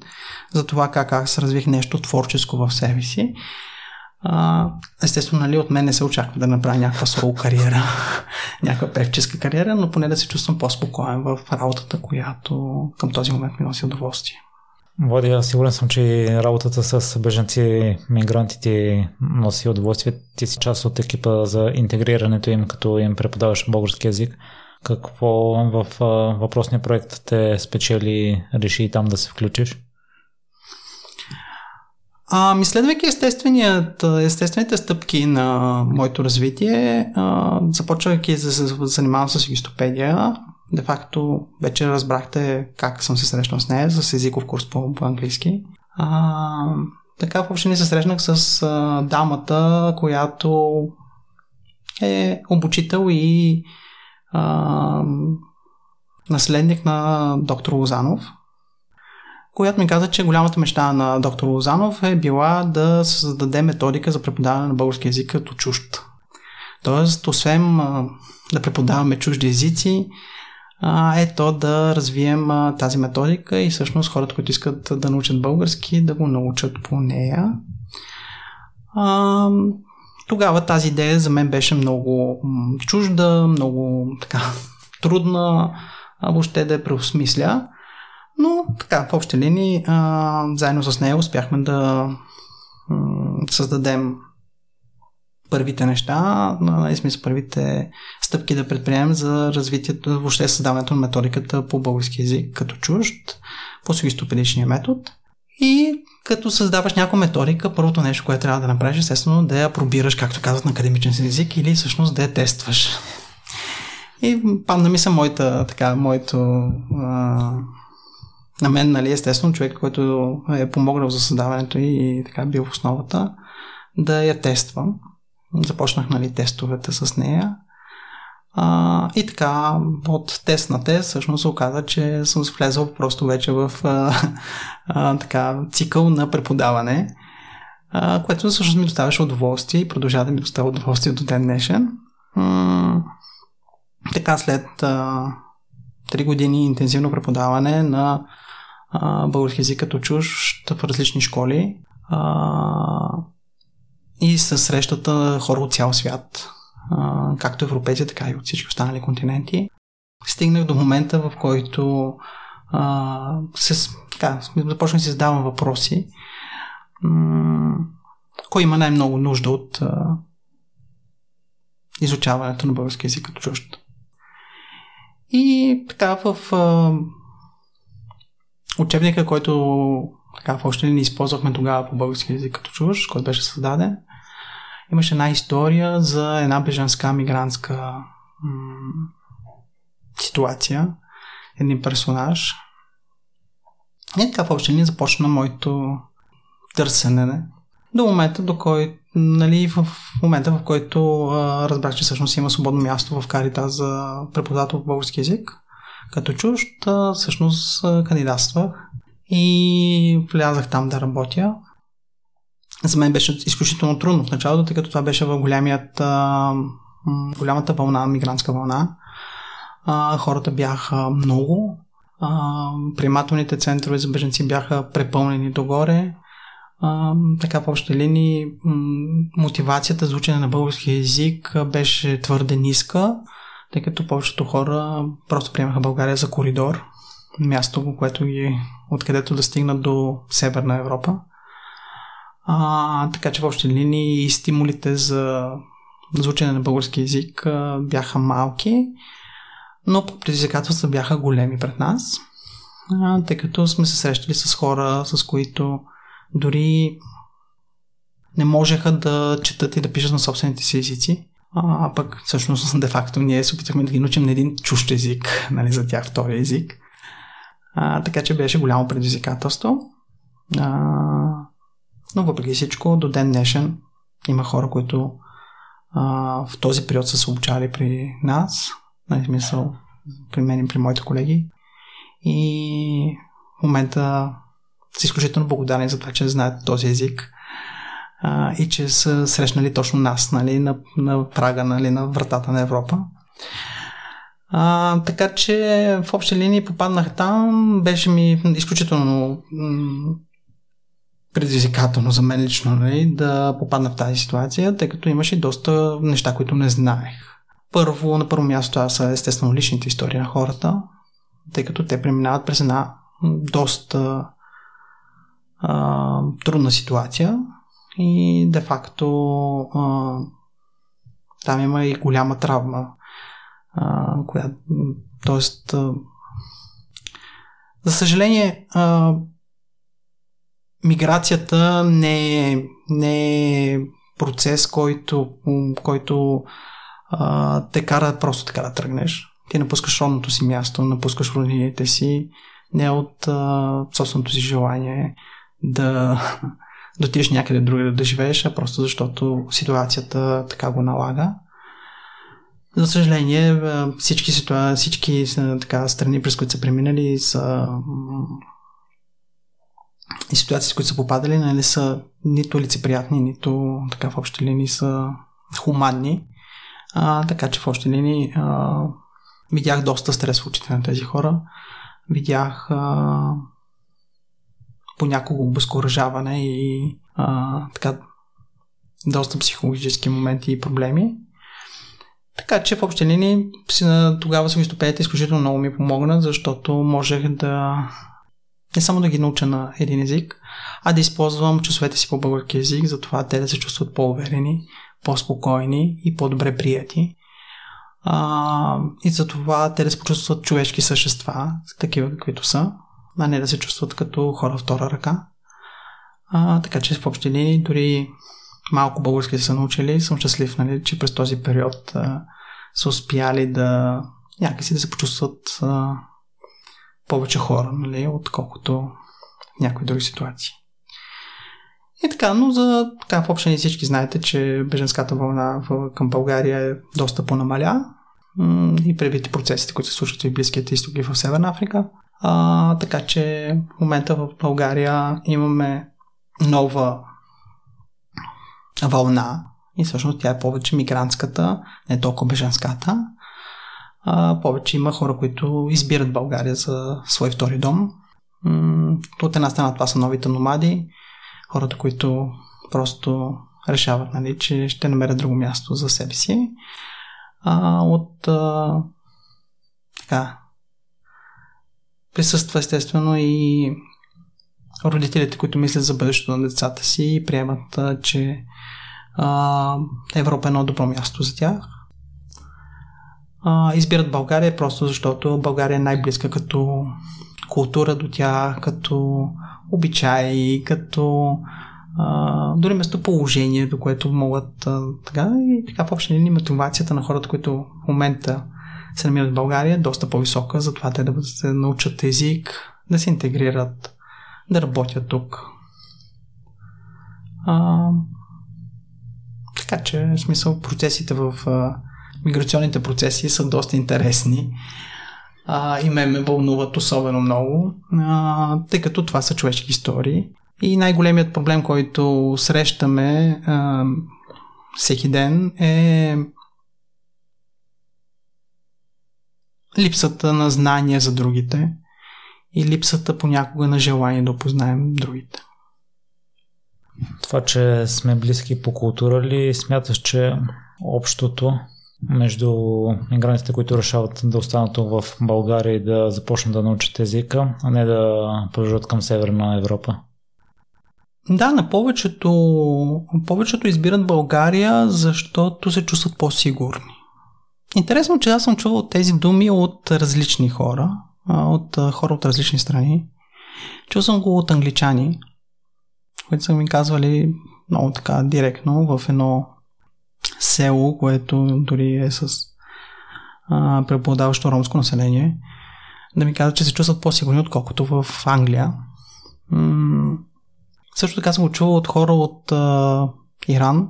за това как аз развих нещо творческо в себе си. естествено, нали, от мен не се очаква да направя някаква соло кариера, някаква певческа кариера, но поне да се чувствам по-спокоен в работата, която към този момент ми носи удоволствие. Влади, аз сигурен съм, че работата с бежанци, мигрантите носи удоволствие. Ти си част от екипа за интегрирането им, като им преподаваш български язик. Какво в въпросния проект те спечели, реши там да се включиш? Ами, следвайки естествените стъпки на моето развитие, а, започвайки да се занимавам с югистопедия, де факто вече разбрахте как съм се срещнал с нея, с езиков курс по, по английски. А, така въобще не се срещнах с а, дамата, която е обучител и а, наследник на доктор Лозанов, която ми каза, че голямата мечта на доктор Лозанов е била да създаде методика за преподаване на български язик като чужд. Тоест, освен а, да преподаваме чужди езици, а, е то да развием а, тази методика и всъщност хората, които искат да научат български, да го научат по нея. А, тогава тази идея за мен беше много чужда, много така трудна въобще да я преосмисля. Но така, в общи линии, а, заедно с нея успяхме да м- създадем първите неща, нали, смисъл първите стъпки да предприемем за развитието, въобще създаването на методиката по български язик като чужд, по суистопедичния метод. И като създаваш някаква методика, първото нещо, което трябва да направиш, естествено, да я пробираш, както казват на академичен си език, или всъщност да я тестваш. И падна ми се моята, така, моето а, на мен, нали, естествено, човек, който е помогнал за създаването и, и така бил в основата, да я тествам. Започнах, нали, тестовете с нея. А, и така, от тест на тест, всъщност се оказа, че съм влезъл просто вече в а, а, така, цикъл на преподаване. а, което всъщност ми доставяше удоволствие и продължава да ми доставя удоволствие до ден днешен. М- така след а, 3 години интензивно преподаване на а, български язик като чуж в различни школи а, и с срещата хора от цял свят, както европейци, така и от всички останали континенти. Стигнах до момента, в който а, се, започнах да си задавам въпроси. М- кой има най-много нужда от изучаването на български язик като чужд? И така в а, учебника, който така още не използвахме тогава по български язик като чуж, който беше създаден, имаше една история за една бежанска мигрантска м- ситуация, един персонаж. И така в общи линии започна моето търсене до момента, до който нали, в момента, в който а, разбрах, че всъщност има свободно място в Карита за преподавател по български язик, като чужд, а, всъщност кандидатствах и влязах там да работя. За мен беше изключително трудно в началото, тъй като това беше в голямият, голямата вълна, мигрантска вълна. А, хората бяха много. А, приемателните центрове за беженци бяха препълнени догоре. А, така в общи линии мотивацията за учене на български язик беше твърде ниска, тъй като повечето хора просто приемаха България за коридор, място, което ги откъдето да стигнат до Северна Европа. А, така че в общи линии стимулите за, за на български язик а, бяха малки, но предизвикателства бяха големи пред нас, а, тъй като сме се срещали с хора, с които дори не можеха да четат и да пишат на собствените си езици. А, пък всъщност, де-факто, ние се опитахме да ги научим на един чужд език, нали, за тях втори език. А, така че беше голямо предизвикателство. А, но въпреки всичко, до ден днешен има хора, които а, в този период са се обучали при нас, най смисъл при мен и при моите колеги. И в момента са изключително благодарни за това, че знаят този език а, и че са срещнали точно нас нали, на, на прага, нали, на вратата на Европа. А, така че в общи линии попаднах там, беше ми изключително м- предизвикателно за мен лично нали, да попадна в тази ситуация, тъй като имаше доста неща, които не знаех. Първо, на първо място това са естествено личните истории на хората, тъй като те преминават през една доста а, трудна ситуация и де-факто а, там има и голяма травма, а, която, т.е. за съжаление, а, миграцията не е, не е процес, който, който а, те кара просто така да тръгнеш. Ти напускаш родното си място, напускаш родините си, не от а, собственото си желание да, да някъде друга да живееш, а просто защото ситуацията така го налага. За съжаление, всички, ситуа... всички така, страни, през които са преминали, са и ситуации, с които са попадали, нали, са нито лицеприятни, нито така в общи линии са хуманни. А, така че в общи линии а, видях доста стрес в очите на тези хора. Видях а, понякога обезкуражаване и а, така доста психологически моменти и проблеми. Така че в общи линии тогава съм изтопените изключително много ми помогна, защото можех да не само да ги науча на един език, а да използвам часовете си по български език, затова те да се чувстват по-уверени, по-спокойни и по-добре прияти. А, и затова те да се почувстват човешки същества, такива каквито са, а не да се чувстват като хора втора ръка. А, така че в общи линии дори малко български са научили. Съм щастлив, нали, че през този период а, са успяли да някакси да се почувстват а, повече хора, нали, отколкото в някои други ситуации. И така, но за така в общи всички знаете, че беженската вълна към България е доста по-намаля и предвид процесите, които се случват в Близкият изток и в Северна Африка. А, така че в момента в България имаме нова вълна и всъщност тя е повече мигрантската, не толкова бежанската. А, повече има хора, които избират България за свой втори дом. От една страна това са новите номади, хората, които просто решават, нали, че ще намерят друго място за себе си. А, от а, така, присъства естествено и родителите, които мислят за бъдещето на децата си и приемат, а, че а, Европа е едно добро място за тях. А, избират България просто защото България е най-близка като култура до тях, като обичаи, като а, дори местоположение, до което могат а, така и така в общи линии мотивацията на хората, които в момента се намират в България е доста по-висока, затова те да, да научат език, да се интегрират, да работят тук. А, така че, в смисъл, процесите в а, миграционните процеси са доста интересни а, и ме ме вълнуват особено много, а, тъй като това са човешки истории. И най-големият проблем, който срещаме а, всеки ден е липсата на знания за другите и липсата понякога на желание да опознаем другите. Това, че сме близки по култура ли, смяташ, че общото между мигрантите, които решават да останат в България и да започнат да научат езика, а не да продължат към Северна Европа? Да, на повечето, повечето избират България, защото се чувстват по-сигурни. Интересно, че аз съм чувал тези думи от различни хора, от хора от различни страни. Чул съм го от англичани, които са ми казвали много така директно в едно село, което дори е с а, преобладаващо ромско население, да ми казват, че се чувстват по-сигурни, отколкото в Англия. М- също така съм го чувал от хора от а, Иран,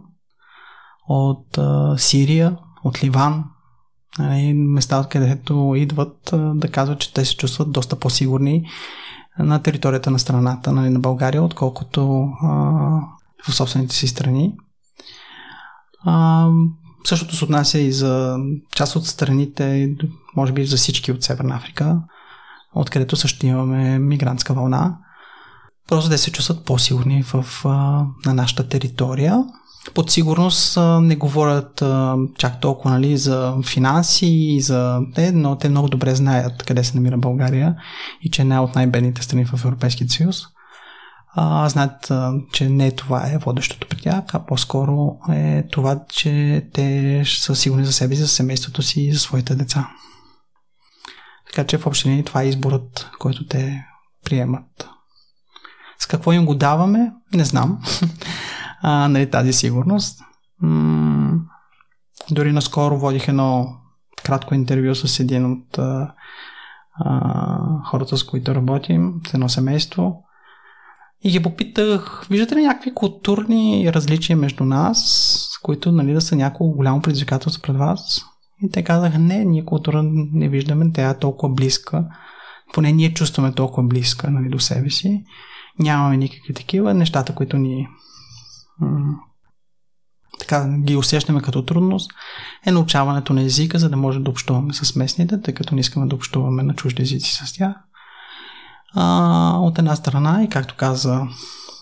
от а, Сирия, от Ливан, нали, места, където идват да казват, че те се чувстват доста по-сигурни на територията на страната, нали, на България, отколкото а, в собствените си страни. А, същото се отнася и за част от страните, може би за всички от Северна Африка, откъдето също имаме мигрантска вълна. Просто да се чувстват по-сигурни в, на нашата територия. Под сигурност не говорят чак толкова нали, за финанси и за те, но те много добре знаят къде се намира България и че е една от най-бедните страни в Европейския съюз а, знаят, а, че не това е водещото при тях, а по-скоро е това, че те са сигурни за себе си, за семейството си и за своите деца. Така че в общини това е изборът, който те приемат. С какво им го даваме, не знам. а, нали, тази сигурност. М- дори наскоро водих едно кратко интервю с един от а, а, хората, с които работим, с едно семейство. И ги попитах, виждате ли някакви културни различия между нас, които нали, да са някакво голямо предизвикателство пред вас? И те казаха, не, ние култура не виждаме, тя е толкова близка. Поне ние чувстваме толкова близка нали, до себе си. Нямаме никакви такива нещата, които ни така ги усещаме като трудност, е научаването на езика, за да може да общуваме с местните, тъй като не искаме да общуваме на чужди езици с тях. А, от една страна, и както каза,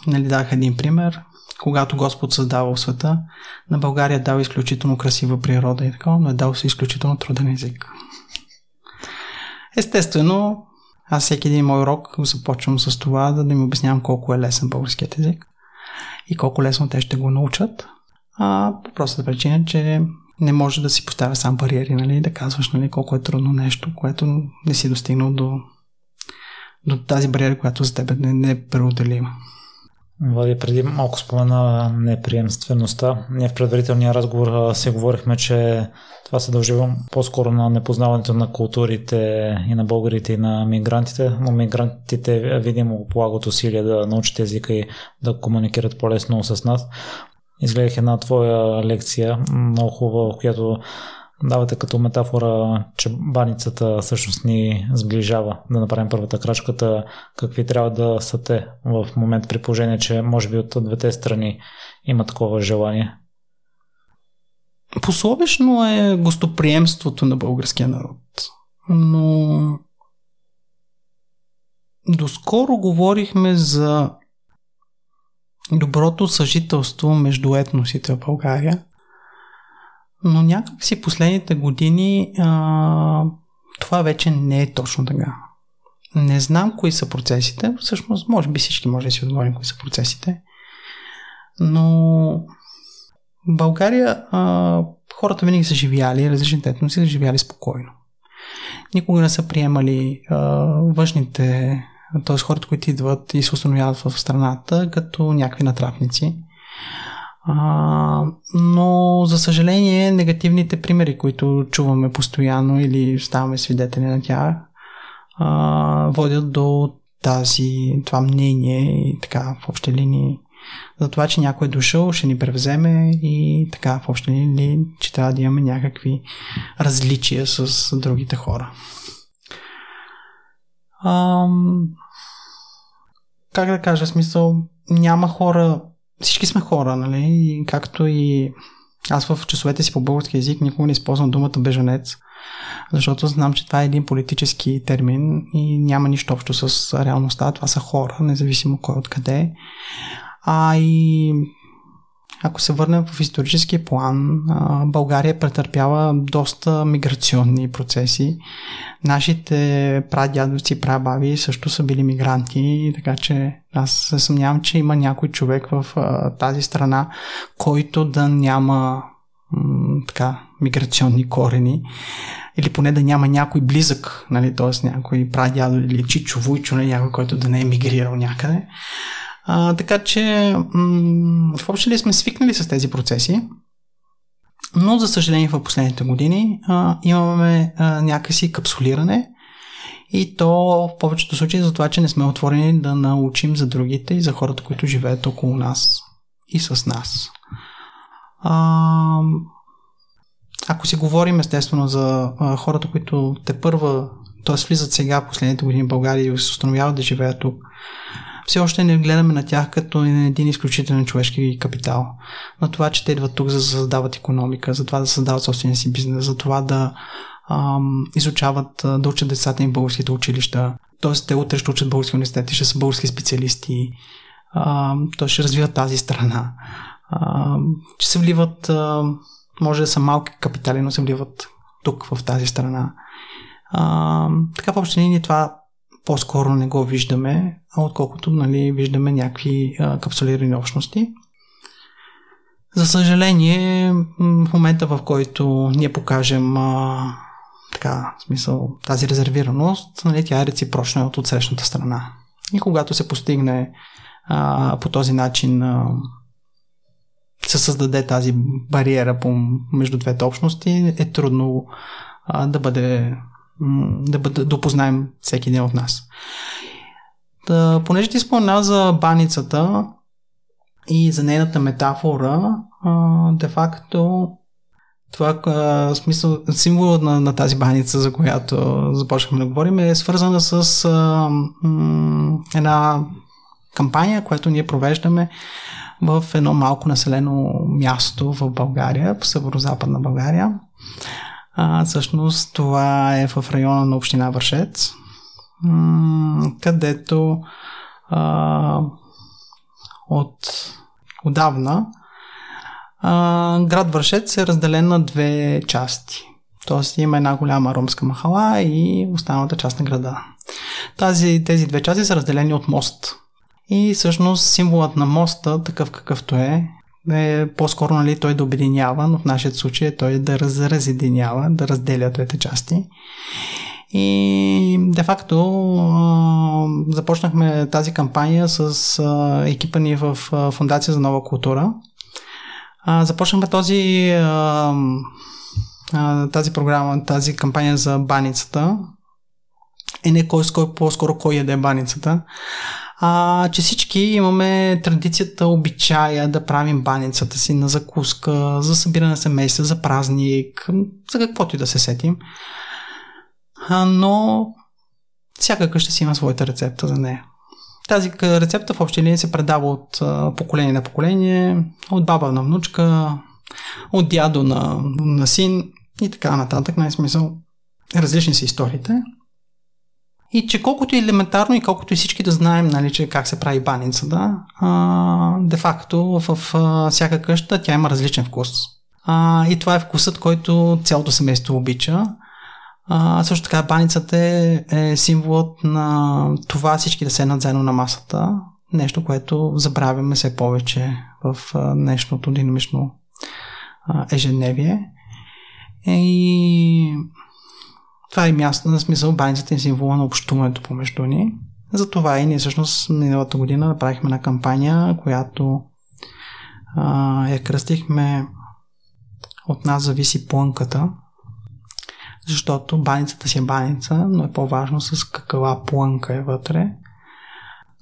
нали, дах един пример, когато Господ създава света, на България е дал изключително красива природа и така, но е дал се изключително труден език. Естествено, аз всеки един мой урок започвам с това да, да им обяснявам колко е лесен българският език и колко лесно те ще го научат. А, по простата причина, че не може да си поставя сам бариери, нали, да казваш нали, колко е трудно нещо, което не си достигнал до до тази бариера, която за теб не, е преодолима. Влади, преди малко спомена неприемствеността. Ние в предварителния разговор се говорихме, че това се дължи по-скоро на непознаването на културите и на българите и на мигрантите, но мигрантите видимо полагат усилия да научат езика и да комуникират по-лесно с нас. Изгледах една твоя лекция, много хубава, в която давате като метафора, че баницата всъщност ни сближава да направим първата крачката, какви трябва да са те в момент при положение, че може би от двете страни има такова желание? Пословично е гостоприемството на българския народ, но доскоро говорихме за доброто съжителство между етносите в България – но някак си последните години а, това вече не е точно така. Не знам кои са процесите, всъщност може би всички може да си отговорим кои са процесите, но в България а, хората винаги са живяли, различните етноси са живяли спокойно. Никога не са приемали а, външните, т.е. хората, които идват и се установяват в страната, като някакви натрапници. А, но, за съжаление, негативните примери, които чуваме постоянно или ставаме свидетели на тях, а, водят до тази, това мнение и така в общи линии за това, че някой е дошъл, ще ни превземе и така в общи линии, че трябва да имаме някакви различия с другите хора. Ам... Как да кажа, смисъл, няма хора всички сме хора, нали? Както и аз в часовете си по български язик никога не използвам думата бежанец, защото знам, че това е един политически термин и няма нищо общо с реалността. Това са хора, независимо кой откъде. А и ако се върнем в исторически план, България претърпява доста миграционни процеси. Нашите прадядовци, прабави също са били мигранти, така че аз се съмнявам, че има някой човек в тази страна, който да няма така, миграционни корени или поне да няма някой близък, нали, т.е. някой прадядо или чичо, вуйчо, нали, някой, който да не е мигрирал някъде. А, така че м- в общи ли сме свикнали с тези процеси, но за съжаление в последните години а, имаме а, някакси капсулиране и то в повечето случаи за това, че не сме отворени да научим за другите и за хората, които живеят около нас и с нас. А, ако си говорим естествено за а, хората, които те първа, т.е. влизат сега последните години в България и се установяват да живеят тук, все още не гледаме на тях като един изключителен човешки капитал. На това, че те идват тук за да създават економика, за това да създават собствения си бизнес, за това да ам, изучават, да учат децата им в българските училища. Тоест, те утре ще учат български университети, ще са български специалисти. Ам, то ще развиват тази страна. Ам, че се вливат, ам, може да са малки капитали, но се вливат тук в тази страна. Ам, така в общи това по-скоро не го виждаме, отколкото нали, виждаме някакви а, капсулирани общности. За съжаление, в момента в който ние покажем а, така, смисъл, тази резервираност, нали, тя е реципрочна от отсрещната страна. И когато се постигне а, по този начин а, се създаде тази бариера по, между двете общности, е трудно а, да бъде да, да, да опознаем всеки един от нас. Да, понеже ти спомена за баницата и за нейната метафора, де-факто това а, смисъл, символът на, на тази баница, за която започнахме да говорим, е свързана с а, м, една кампания, която ние провеждаме в едно малко населено място в България, в северо-западна България. А, всъщност това е в района на община Вършец, където а, от отдавна а, град Вършец е разделен на две части. Тоест има една голяма ромска махала и останалата част на града. Тази, тези две части са разделени от мост. И всъщност символът на моста, такъв какъвто е, е по-скоро нали, той да обединява, но в нашия случай е той да раз, разединява, да разделя двете части. И де-факто започнахме тази кампания с а, екипа ни в а, Фундация за нова култура. А, започнахме този, а, а, тази програма, тази кампания за баницата. И не кой, кой по-скоро кой яде баницата, а, че всички имаме традицията, обичая да правим баницата си на закуска, за събиране на семейства, за празник, за каквото и да се сетим. А, но всяка къща си има своята рецепта за нея. Тази рецепта в общи линии се предава от поколение на поколение, от баба на внучка, от дядо на, на син и така нататък. Най-смисъл, различни са историите. И че колкото е елементарно и колкото и всички да знаем, нали, че как се прави баницата, а, де-факто в а, всяка къща тя има различен вкус. А, и това е вкусът, който цялото семейство обича. А, също така баницата е, е символът на това всички да седнат заедно на масата. Нещо, което забравяме все повече в а, днешното динамично а, ежедневие. И това е място на смисъл баницата е символа на общуването помежду ни. Затова и ние всъщност миналата година направихме на кампания, която а, я кръстихме от нас зависи плънката, защото баницата си е баница, но е по-важно с каква плънка е вътре.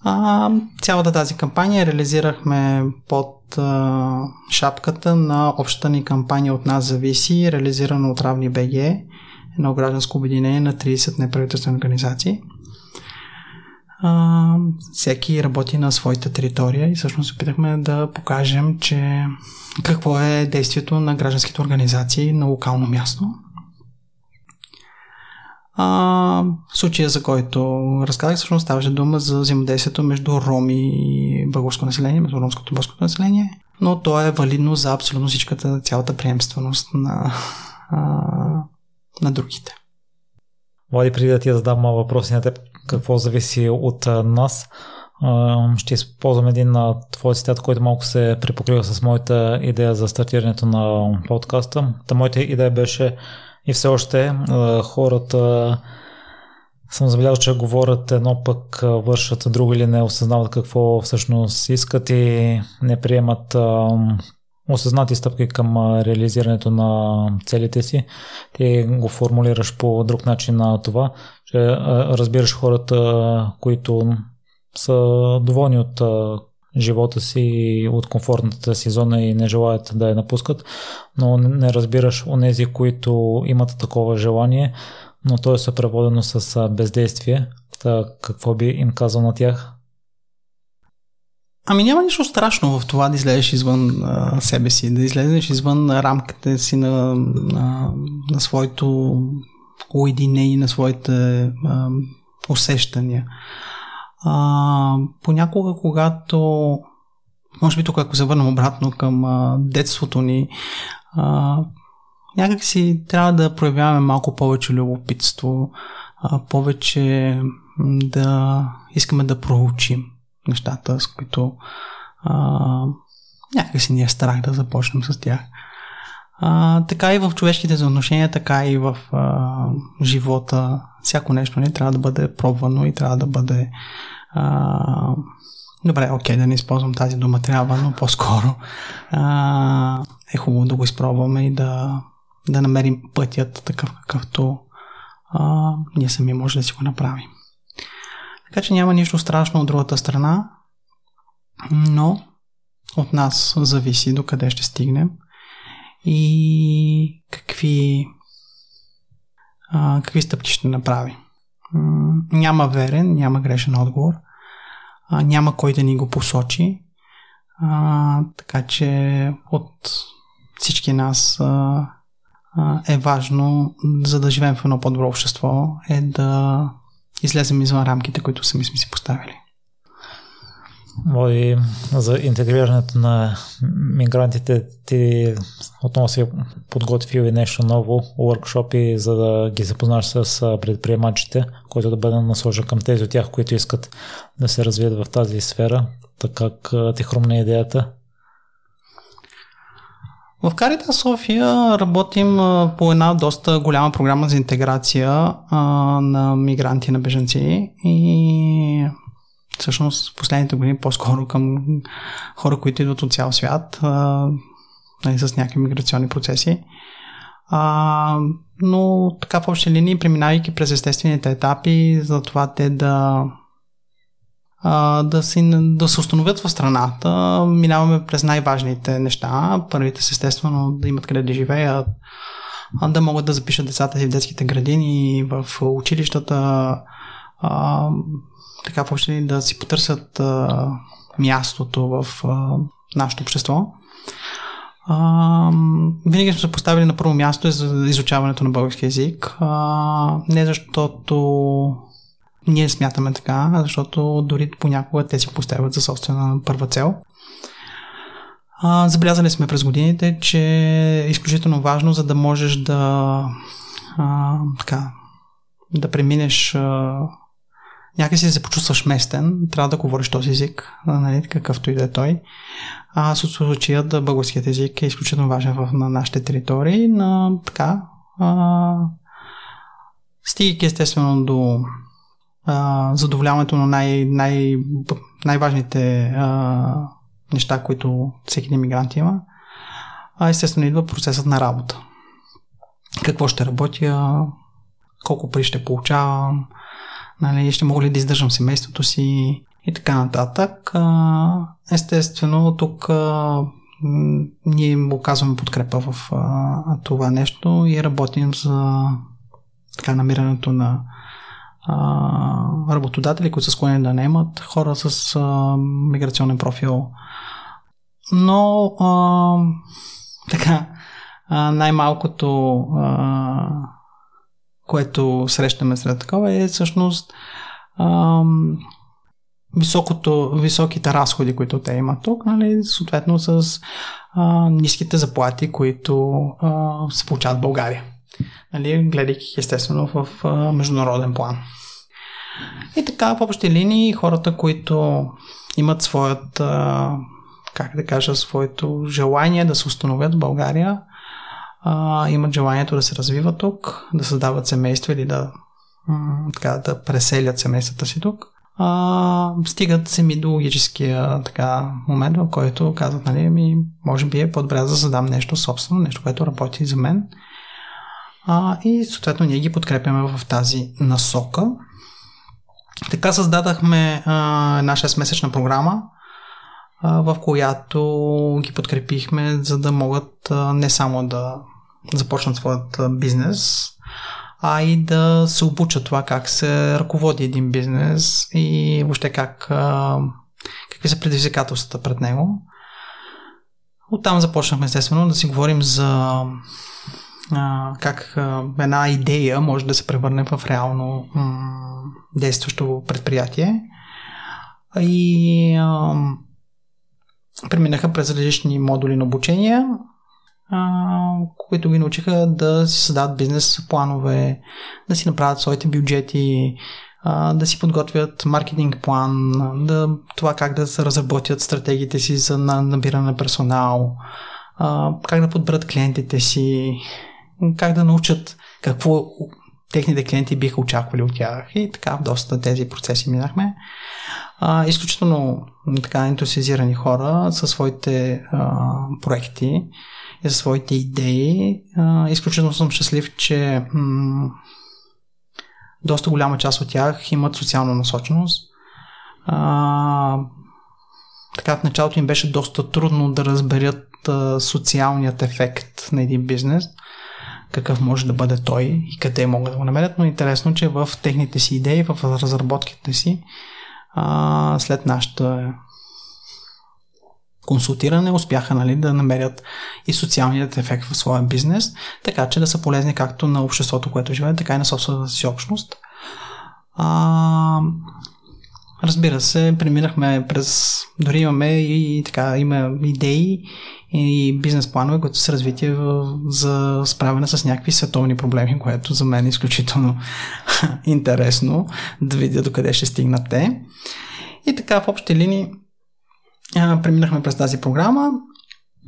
А, цялата тази кампания реализирахме под а, шапката на общата ни кампания от нас зависи, реализирана от Равни БГ, едно гражданско обединение на 30 неправителствени организации. А, всеки работи на своята територия и всъщност опитахме да покажем, че какво е действието на гражданските организации на локално място. А, случая, за който разказах, всъщност ставаше дума за взаимодействието между роми и българско население, между ромското и българското население, но то е валидно за абсолютно всичката, цялата приемственост на, а, на другите. Влади, преди да ти задам въпроси на теб, какво зависи от нас, ще използвам един на твой цитат, който малко се припокрива с моята идея за стартирането на подкаста. Та моята идея беше и все още хората съм забелязал, че говорят едно пък вършат друго или не осъзнават какво всъщност искат и не приемат осъзнати стъпки към реализирането на целите си. Ти го формулираш по друг начин на това, че разбираш хората, които са доволни от живота си, от комфортната си зона и не желаят да я напускат, но не разбираш онези, които имат такова желание, но то е съпроводено с бездействие. Та, какво би им казал на тях? Ами няма нищо страшно в това да излезеш извън а, себе си, да излезеш извън рамката си на, на, на своето уединение, на своите а, усещания. А, понякога, когато може би тук, ако се върнем обратно към а, детството ни, а, някак си трябва да проявяваме малко повече любопитство, а, повече да искаме да проучим нещата, с които а, някак си ни е страх да започнем с тях. А, така и в човешките взаимоотношения, така и в а, живота. Всяко нещо не трябва да бъде пробвано и трябва да бъде а, добре, окей, да не използвам тази дума трябва, но по-скоро а, е хубаво да го изпробваме и да, да намерим пътят такъв какъвто а, ние сами може да си го направим. Така че няма нищо страшно от другата страна, но от нас зависи до къде ще стигнем и какви, а, какви стъпки ще направим. Няма верен, няма грешен отговор. А, няма кой да ни го посочи. А, така че от всички нас а, а, е важно, за да живеем в едно по-добро общество, е да излезем извън рамките, които сами сме си поставили. И за интегрирането на мигрантите ти отново си подготвил и нещо ново, workshopи, за да ги запознаеш с предприемачите, който да бъде насложен към тези от тях, които искат да се развият в тази сфера. Така как ти хрумна идеята? В Карита София работим по една доста голяма програма за интеграция на мигранти, на беженци и всъщност в последните години по-скоро към хора, които идват от цял свят нали, с някакви миграционни процеси. А, но така в общи линии, преминавайки през естествените етапи, за това те да а, да, си, да се установят в страната. Минаваме през най-важните неща. Първите са естествено да имат къде да живеят, да могат да запишат децата си в детските градини, в училищата, а, така въобще да си потърсят а, мястото в а, нашето общество. А, винаги сме се поставили на първо място за изучаването на български язик. А, не защото ние смятаме така, защото дори понякога те си поставят за собствена първа цел. А, забелязали сме през годините, че е изключително важно, за да можеш да а, така, да преминеш а, някакси се почувстваш местен, трябва да говориш този език, нали, какъвто и да е той. А случаят българският език е изключително важен в, на нашите територии, на така а, стигайки естествено до а, задоволяването на най, най, най-важните а, неща, които всеки един има, а естествено идва процесът на работа. Какво ще работя, колко пари ще получавам, нали, ще мога ли да издържам семейството си и така нататък. Естествено, тук ние му оказваме подкрепа в това нещо и работим за така намирането на работодатели, които са склонени да наемат хора с миграционен профил. Но а, така, а, най-малкото а, което срещаме сред такова е всъщност ам, високото, високите разходи, които те имат тук, нали, съответно с а, ниските заплати, които а, се получават в България. Нали, гледайки естествено в международен план. И така, в общи линии, хората, които имат своят, как да кажа, своето желание да се установят в България, имат желанието да се развиват тук, да създават семейство или да, така, да преселят семействата си тук. А, стигат се ми до логическия така, момент, в който казват, нали, ми, може би е по-добре да създам нещо собствено, нещо, което работи за мен. А, и съответно ние ги подкрепяме в тази насока. Така създадахме а, една 6-месечна програма, а, в която ги подкрепихме, за да могат а, не само да започнат своят бизнес, а и да се обучат това как се ръководи един бизнес и въобще как, какви са предизвикателствата пред него. Оттам започнахме естествено да си говорим за как една идея може да се превърне в реално действащо предприятие. И преминаха през различни модули на обучение които ги научиха да си създадат бизнес планове, да си направят своите бюджети, да си подготвят маркетинг план, да, това как да се разработят стратегиите си за набиране на персонал, как да подберат клиентите си, как да научат какво техните клиенти биха очаквали от тях. И така, доста тези процеси минахме. А, изключително така ентусиазирани хора със своите а, проекти и за своите идеи. А, изключително съм щастлив, че м- доста голяма част от тях имат социална насоченост. А, така в началото им беше доста трудно да разберат а, социалният ефект на един бизнес, какъв може да бъде той и къде могат да го намерят, но интересно, че в техните си идеи, в разработките си, а, след нашата консултиране успяха нали, да намерят и социалният ефект в своя бизнес, така че да са полезни както на обществото, което живее, така и на собствената си общност. А, разбира се, преминахме през... Дори имаме и така, има идеи и бизнес планове, които са развити за справяне с някакви световни проблеми, което за мен е изключително интересно да видя докъде ще стигнат те. И така, в общи линии, преминахме през тази програма.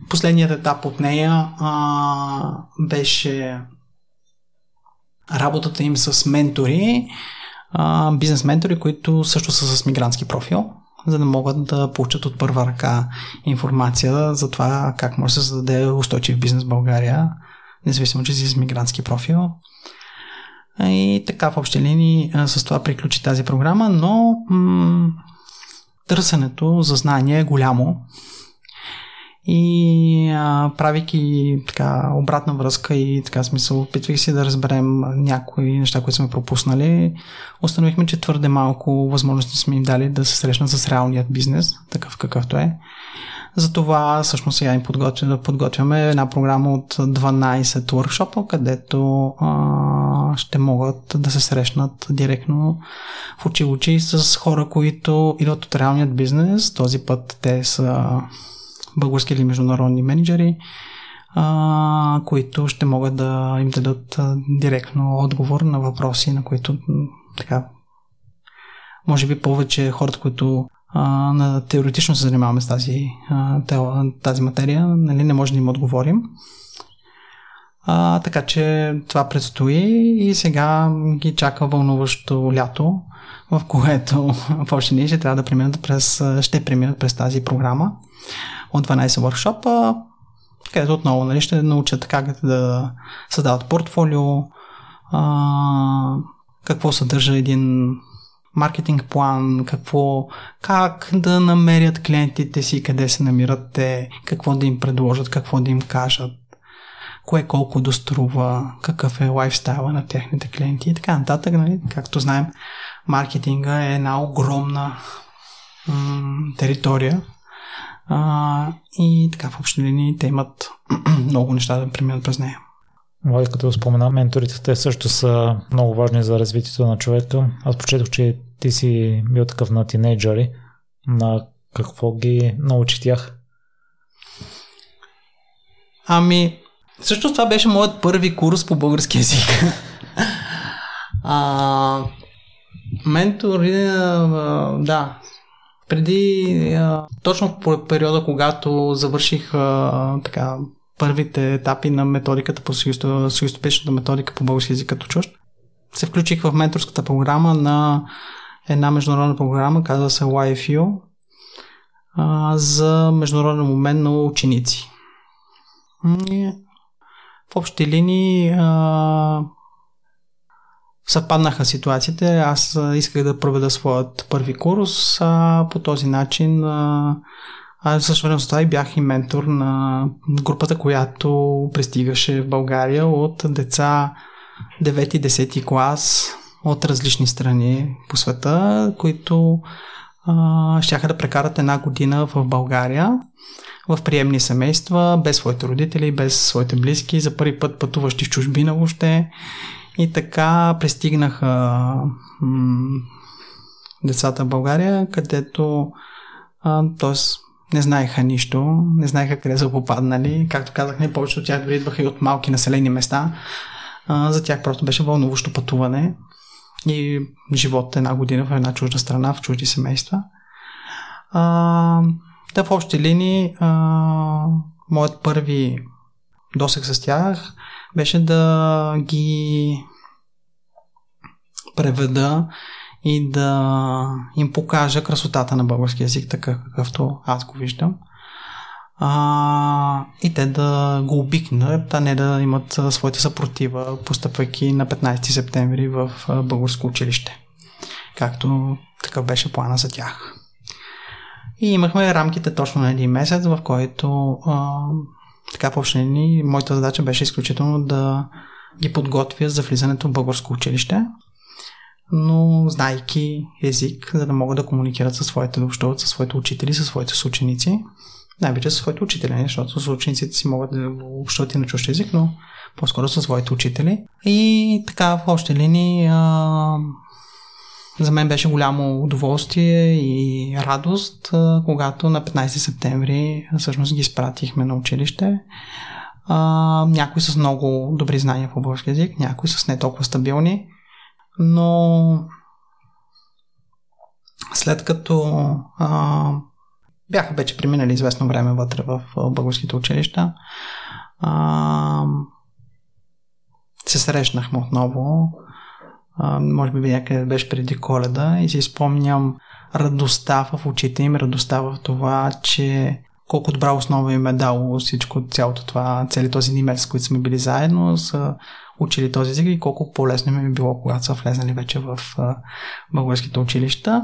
Последният етап от нея а, беше работата им с ментори, а, бизнес ментори, които също са с мигрантски профил, за да могат да получат от първа ръка информация за това как може да се създаде устойчив бизнес в България, независимо, че си с мигрантски профил. И така в общи линии с това приключи тази програма, но м- търсенето за знание е голямо и а, правейки така обратна връзка и така смисъл, опитвайки се да разберем някои неща, които сме пропуснали, установихме, че твърде малко възможности сме им дали да се срещнат с реалният бизнес, такъв какъвто е. Затова всъщност сега им подготвяме, да подготвяме една програма от 12 workshop където а, ще могат да се срещнат директно в очи очи с хора, които идват от реалният бизнес. Този път те са български или международни менеджери, а, които ще могат да им дадат директно отговор на въпроси, на които така може би повече хората, които а, на теоретично се занимаваме с тази, а, тази материя, нали, не може да им отговорим. А, така че това предстои и сега ги чака вълнуващо лято, в което въобще ние ще трябва да преминат през, ще преминат през тази програма от 12 workshop, където отново нали, ще научат как да създават портфолио, а, какво съдържа един маркетинг план, какво, как да намерят клиентите си, къде се намират те, какво да им предложат, какво да им кажат, кое колко дострува, какъв е лайфстайла на техните клиенти и така нататък. Нали? Както знаем, маркетинга е една огромна м- територия, а, и така в общи линии те имат много неща да преминат през нея. Влади, като спомена, менторите те също са много важни за развитието на човека. Аз почетох, че ти си бил такъв на тинейджъри. На какво ги научи тях? Ами, също това беше моят първи курс по български язик. а, ментори, да, преди, а, точно по периода, когато завърших а, така, първите етапи на методиката по съюзтопечната методика по български язик като чужд, се включих в менторската програма на една международна програма, казва се YFU, а, за международен момент на ученици. И в общи линии а, съвпаднаха ситуациите. Аз исках да проведа своят първи курс, а по този начин аз също с това и бях и ментор на групата, която пристигаше в България от деца 9-10 клас от различни страни по света, които а, щяха да прекарат една година в България в приемни семейства, без своите родители, без своите близки, за първи път пътуващи в чужбина въобще и така пристигнаха м- децата в България, където т.е. не знаеха нищо, не знаеха къде са попаднали. Както казахме, повечето от тях дори идваха и от малки населени места. А, за тях просто беше вълнуващо пътуване и живот една година в една чужда страна, в чужди семейства. А, да, в общи линии, а, моят първи досег с тях беше да ги преведа и да им покажа красотата на български язик, така какъвто аз го виждам. А, и те да го обикнат, а не да имат своите съпротива, постъпвайки на 15 септември в българско училище. Както такъв беше плана за тях. И имахме рамките точно на един месец, в който а, така в общини, моята задача беше изключително да ги подготвя за влизането в българско училище, но знайки език, за да могат да комуникират със своите, да общуват със своите учители, със своите съученици. Най-вече със своите учители, защото с учениците си могат да общуват и на чущ език, но по-скоро със своите учители. И така, в общи линии, за мен беше голямо удоволствие и радост, когато на 15 септември всъщност ги изпратихме на училище. А, някои с много добри знания по български язик, някои с не толкова стабилни, но след като а, бяха вече преминали известно време вътре в българските училища, а, се срещнахме отново може би някъде беше преди коледа и си спомням радостта в очите им, радостта в това, че колко добра основа им е дало всичко, цялото това, цели този един месец, които сме били заедно, са учили този език и колко по-лесно им е било, когато са влезнали вече в българските училища.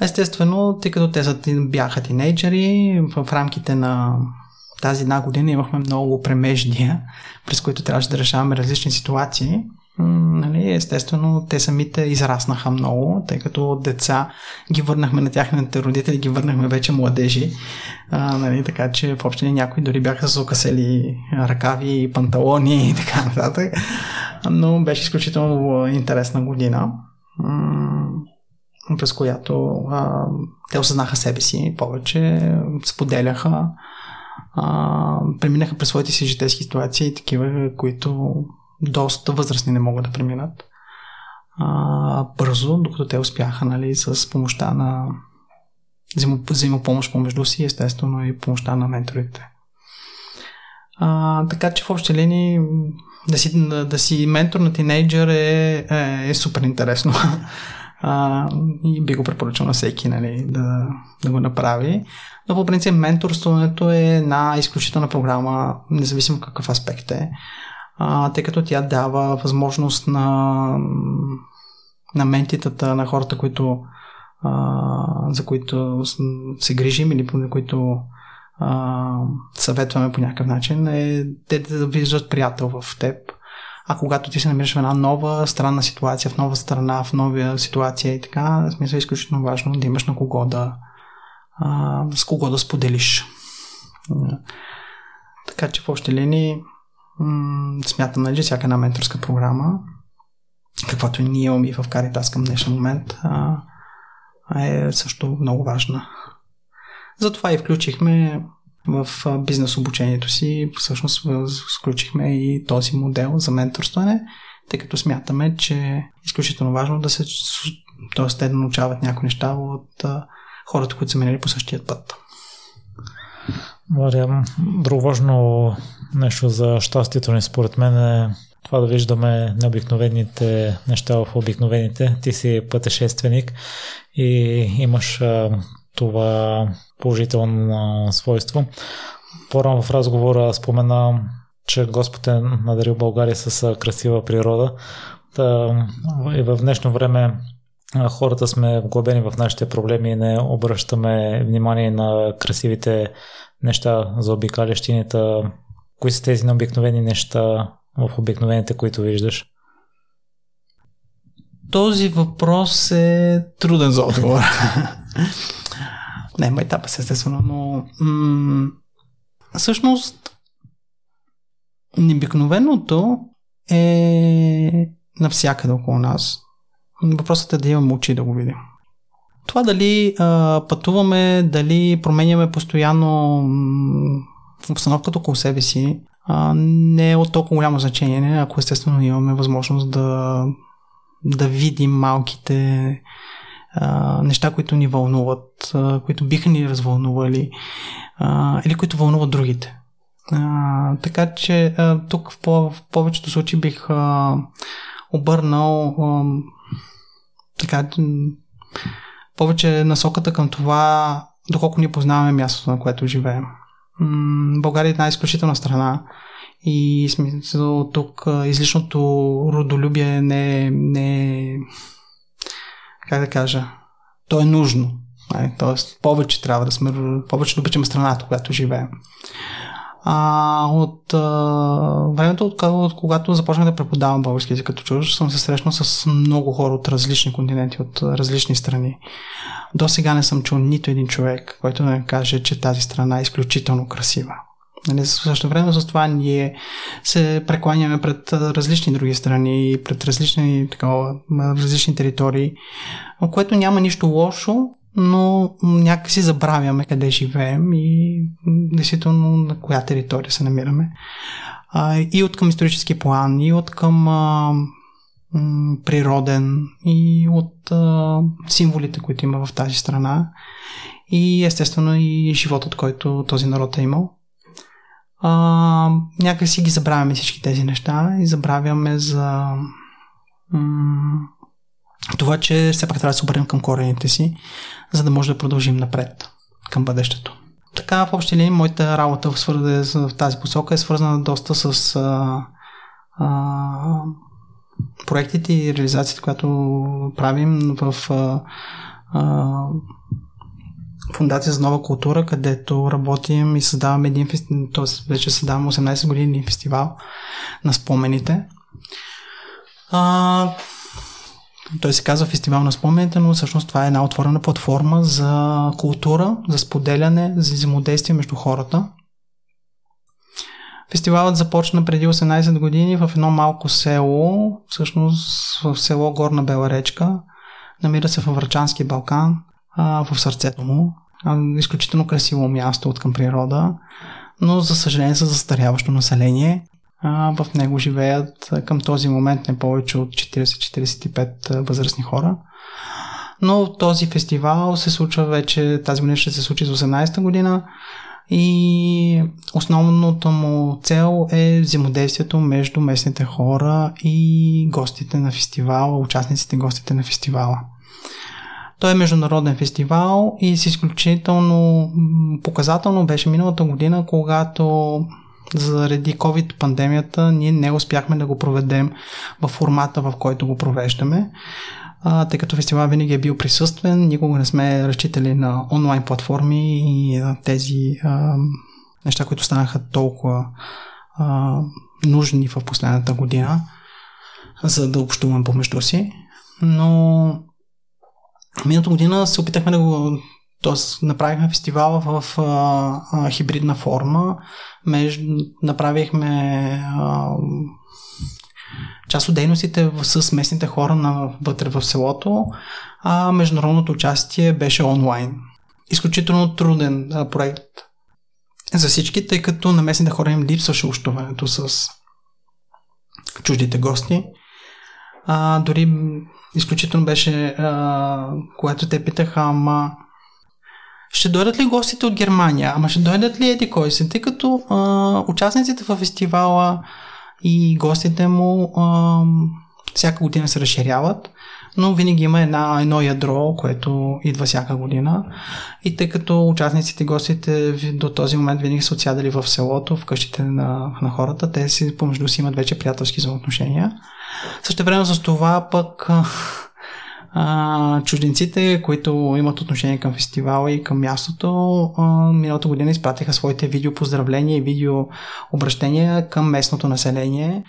Естествено, тъй като те бяха тинейджери, в рамките на тази една година имахме много премеждия, през които трябваше да решаваме различни ситуации. Нали, естествено, те самите израснаха много, тъй като от деца ги върнахме на тяхните родители, ги върнахме вече младежи. А, нали, така че в общини някои дори бяха с окасели ръкави, панталони и така нататък. Но беше изключително интересна година, през която а, те осъзнаха себе си повече, споделяха, а, преминаха през своите си житейски ситуации, такива, които доста възрастни не могат да преминат а, бързо, докато те успяха нали, с помощта на взаимо, взаимопомощ помежду си, естествено и помощта на менторите. А, така че в общи линии да си, да си ментор на тинейджър е, е, е супер интересно. А, и би го препоръчал на всеки нали, да, да го направи. Но по принцип менторството е една изключителна програма, независимо какъв аспект е а, тъй като тя дава възможност на, на ментитата, на хората, които, а, за които се грижим или по които а, съветваме по някакъв начин, е те да виждат приятел в теб. А когато ти се намираш в една нова странна ситуация, в нова страна, в нова ситуация и така, смисъл е изключително важно да имаш на кого да а, с кого да споделиш. Така че в общи линии смятам, нали, че всяка една менторска програма, каквато и ние имаме и в Каритас към днешен момент, е също много важна. Затова и включихме в бизнес обучението си, всъщност включихме и този модел за менторстване, тъй като смятаме, че е изключително важно да се, т.е. те да научават някои неща от хората, които са минали по същия път. Друго важно нещо за щастието ни според мен е това да виждаме необикновените неща в обикновените. Ти си пътешественик и имаш а, това положително свойство. По-рано в разговора спомена, че Господ е надарил България с красива природа. Та, и в днешно време хората сме вглъбени в нашите проблеми и не обръщаме внимание на красивите неща за обикалящините. Кои са тези необикновени неща в обикновените, които виждаш? Този въпрос е труден за отговор. Не, етапа се естествено, но м- всъщност необикновеното е навсякъде около нас. Въпросът е да имаме очи да го видим. Това дали а, пътуваме, дали променяме постоянно обстановката около себе си, а, не е от толкова голямо значение, ако естествено имаме възможност да, да видим малките а, неща, които ни вълнуват, а, които биха ни развълнували а, или които вълнуват другите. А, така че а, тук в, по- в повечето случаи бих а, обърнал а, така повече насоката към това, доколко ние познаваме мястото, на което живеем. България е една изключителна страна и смисъл тук излишното родолюбие не, не как да кажа, то е нужно. Тоест, повече трябва да сме, повече да обичаме страната, която живеем. А, от а, времето, от, от когато започнах да преподавам български език като чуж, съм се срещнал с много хора от различни континенти, от различни страни. До сега не съм чул нито един човек, който да каже, че тази страна е изключително красива. Нали, също време с това ние се прекланяме пред различни други страни, пред различни, такова, различни територии, което няма нищо лошо, но някакси забравяме къде живеем и действително на коя територия се намираме. А, и от към исторически план, и от към а, природен, и от а, символите, които има в тази страна, и естествено и животът, който този народ е имал. А, някак ги забравяме всички тези неща и забравяме за м- това, че все пак трябва да се обърнем към корените си, за да може да продължим напред към бъдещето. Така, в общи линии, моята работа в, в тази посока е свързана доста с а, а, проектите и реализацията, която правим в а, а, Фундация за нова култура, където работим и създаваме един фестивал, т.е. вече създаваме 18 години фестивал на спомените. А, той се казва Фестивал на спомените, но всъщност това е една отворена платформа за култура, за споделяне, за взаимодействие между хората. Фестивалът започна преди 18 години в едно малко село, всъщност в село Горна Бела речка. Намира се в Врачански Балкан, в сърцето му. Изключително красиво място от към природа, но за съжаление за застаряващо население. В него живеят към този момент не повече от 40-45 възрастни хора. Но този фестивал се случва вече, тази година ще се случи за 18-та година и основното му цел е взаимодействието между местните хора и гостите на фестивала, участниците и гостите на фестивала. Той е международен фестивал и с изключително показателно беше миналата година, когато заради COVID-пандемията ние не успяхме да го проведем в формата, в който го провеждаме. А, тъй като фестивал винаги е бил присъствен, никога не сме разчитали на онлайн платформи и на тези а, неща, които станаха толкова а, нужни в последната година, за да общуваме помежду си. Но Миналата година се опитахме да го Тоест, направихме фестивала в а, а, хибридна форма. Меж, направихме а, част от дейностите с местните хора на, вътре в селото, а международното участие беше онлайн. Изключително труден а, проект за всички, тъй като на местните хора им липсваше общуването с чуждите гости. А, дори изключително беше, а, когато те питаха, ама ще дойдат ли гостите от Германия? Ама ще дойдат ли еди кой си? Тъй като а, участниците в фестивала и гостите му а, всяка година се разширяват, но винаги има една, едно ядро, което идва всяка година. И тъй като участниците и гостите до този момент винаги са отсядали в селото, в къщите на, на хората, те си помежду си имат вече приятелски взаимоотношения. Също време с това пък а, чужденците, които имат отношение към фестивала и към мястото, а, миналата година изпратиха своите видео поздравления и видео обращения към местното население.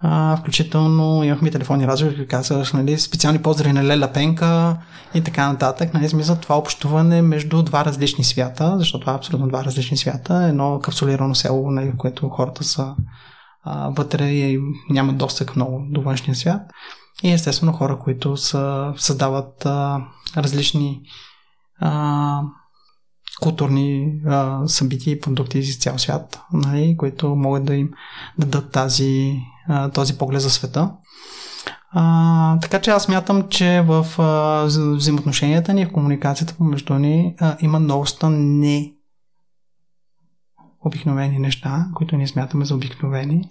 А, включително имахме телефонни разговори, казваш, нали, специални поздрави на Леля Пенка и така нататък. Нали, смисъл това общуване между два различни свята, защото това е абсолютно два различни свята. Едно капсулирано село, нали, в което хората са а, вътре и нямат достъп много до външния свят. И естествено хора, които са, създават а, различни а, културни а, събития и продукти из цял свят, нали, които могат да им дадат тази, а, този поглед за света. А, така че аз мятам, че в а, взаимоотношенията ни, в комуникацията помежду ни а, има доста не обикновени неща, които ние смятаме за обикновени,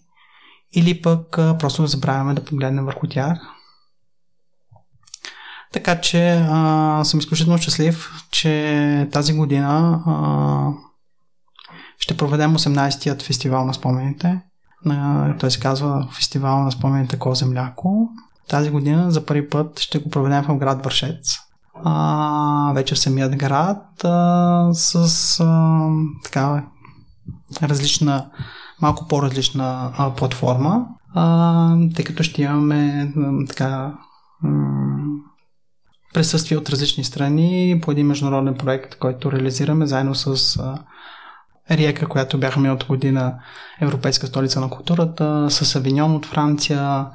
или пък а, просто забравяме да погледнем върху тях. Така че а, съм изключително щастлив, че тази година а, ще проведем 18-тият фестивал на спомените. На, той се казва Фестивал на спомените Козе мляко. Тази година за първи път ще го проведем в град Вършец. А, вече в самият град а, с а, така различна, малко по-различна а, платформа, а, тъй като ще имаме а, така присъствие от различни страни по един международен проект, който реализираме заедно с Риека, която бяха миналата година Европейска столица на културата, с Авиньон от Франция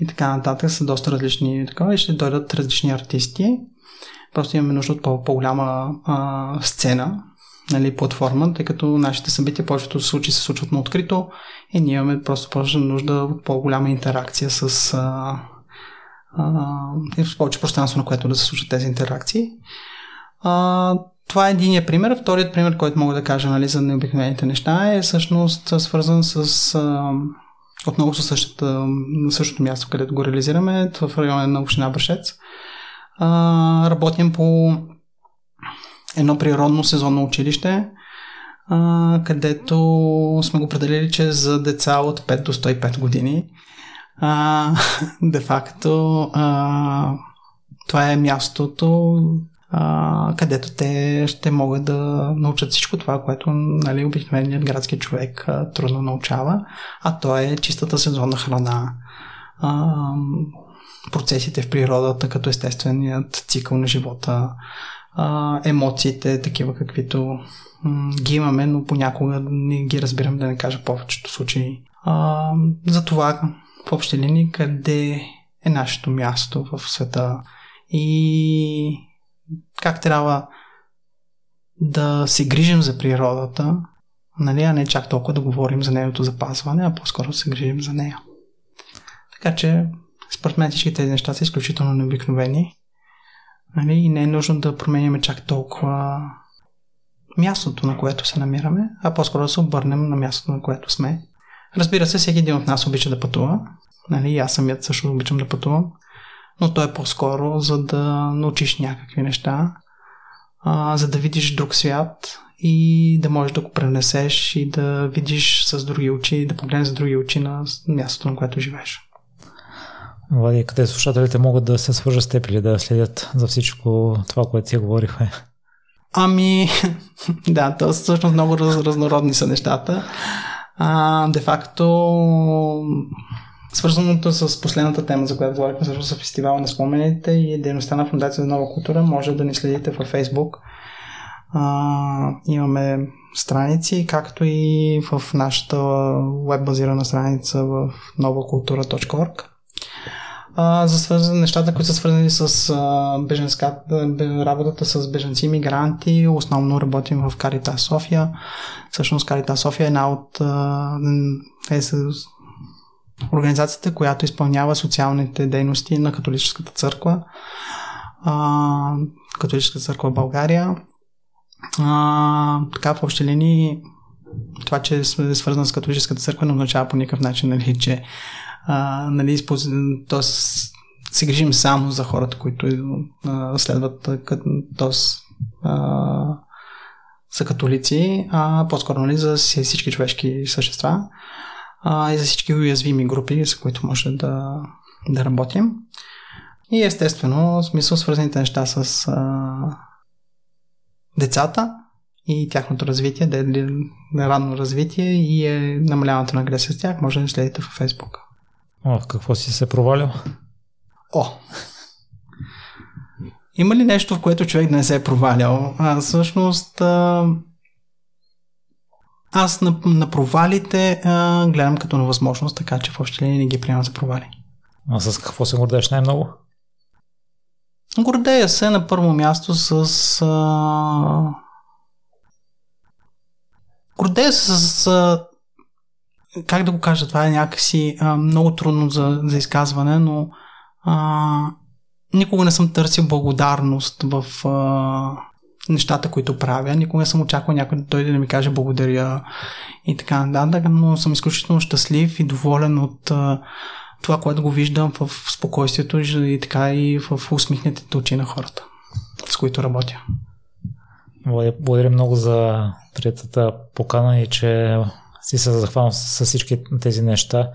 и така нататък, са доста различни такова и ще дойдат различни артисти. Просто имаме нужда от по-голяма а, сцена, нали, платформа, тъй като нашите събития повечето случаи се случват на открито и ние имаме просто повече нужда от по-голяма интеракция с а, с повече пространство, на което да се случат тези интеракции. А, това е единия пример. Вторият пример, който мога да кажа нали, за необикновените неща е всъщност свързан с а, отново със същата, същото място, където го реализираме, в района на община Бършец. А, работим по едно природно сезонно училище, а, където сме го определили, че за деца от 5 до 105 години а, де факто а, това е мястото, а, където те ще могат да научат всичко това, което нали, обикновеният градски човек а, трудно научава, а то е чистата сезонна храна, а, процесите в природата, като естественият цикъл на живота, а, емоциите, такива каквито м- ги имаме, но понякога не ги разбирам да не кажа повечето случаи. А, за това в общи линии къде е нашето място в света и как трябва да се грижим за природата, нали, а не чак толкова да говорим за нейното запазване, а по-скоро се грижим за нея. Така че, според мен всички тези неща са изключително необикновени нали, и не е нужно да променяме чак толкова мястото, на което се намираме, а по-скоро да се обърнем на мястото, на което сме. Разбира се, всеки един от нас обича да пътува. Нали, аз самият също обичам да пътувам но то е по-скоро за да научиш някакви неща, а, за да видиш друг свят и да можеш да го пренесеш и да видиш с други очи, да погледнеш с други очи на мястото, на което живееш. Влади, къде слушателите могат да се свържат с теб или да следят за всичко това, което си говорихме? Ами, да, то всъщност много раз, разнородни са нещата. А, де факто, Свързаното с последната тема, за която говорихме, също с фестивала на спомените и дейността на Фундация за нова култура, може да ни следите във Facebook. А, имаме страници, както и в нашата веб-базирана страница в novakultura.org. А, за свързан, нещата, които са свързани с а, беженска, работата с беженци мигранти, основно работим в Карита София. Всъщност Карита София е една от а, е, организацията, която изпълнява социалните дейности на католическата църква, а, католическата църква България. А, така в общи линии това, че е свързано с католическата църква, не означава по никакъв начин, нали, че а, нали, то се грижим само за хората, които а, следват т.е. са католици, а по-скоро нали, за всички човешки същества а, и за всички уязвими групи, с които може да, да работим. И естествено, в смисъл свързаните неща с а, децата и тяхното развитие, да е ранно развитие и е намаляването на агресия с тях, може да следите във. О, в какво си се провалил? О! Има ли нещо, в което човек да не се е провалял? А, всъщност, а, аз на, на провалите а, гледам като на възможност, така че в общи линии не ги приемам за провали. А с какво се гордееш най-много? Гордея се на първо място с... А... Гордея се с... с как да го кажа, това е някакси а, много трудно за, за изказване, но а, никога не съм търсил благодарност в, а, нещата, които правя. Никога не съм очаквал някой да дойде да ми каже благодаря и така нататък, но съм изключително щастлив и доволен от това, което го виждам в спокойствието и така и в усмихнатите очи на хората, с които работя. Благодаря много за третата покана и че си се захванал с всички тези неща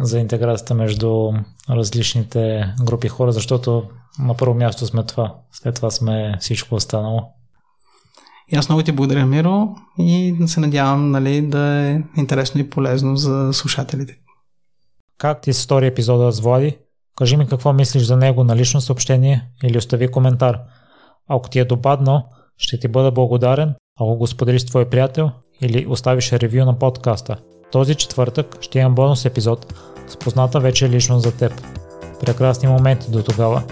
за интеграцията между различните групи хора, защото на първо място сме това, след това сме всичко останало. И аз много ти благодаря, Миро, и се надявам нали, да е интересно и полезно за слушателите. Как ти се стори епизода с Влади? Кажи ми какво мислиш за него на лично съобщение или остави коментар. Ако ти е допаднал, ще ти бъда благодарен, ако го споделиш с твой приятел или оставиш ревю на подкаста. Този четвъртък ще имам бонус епизод с позната вече лично за теб. Прекрасни моменти до тогава.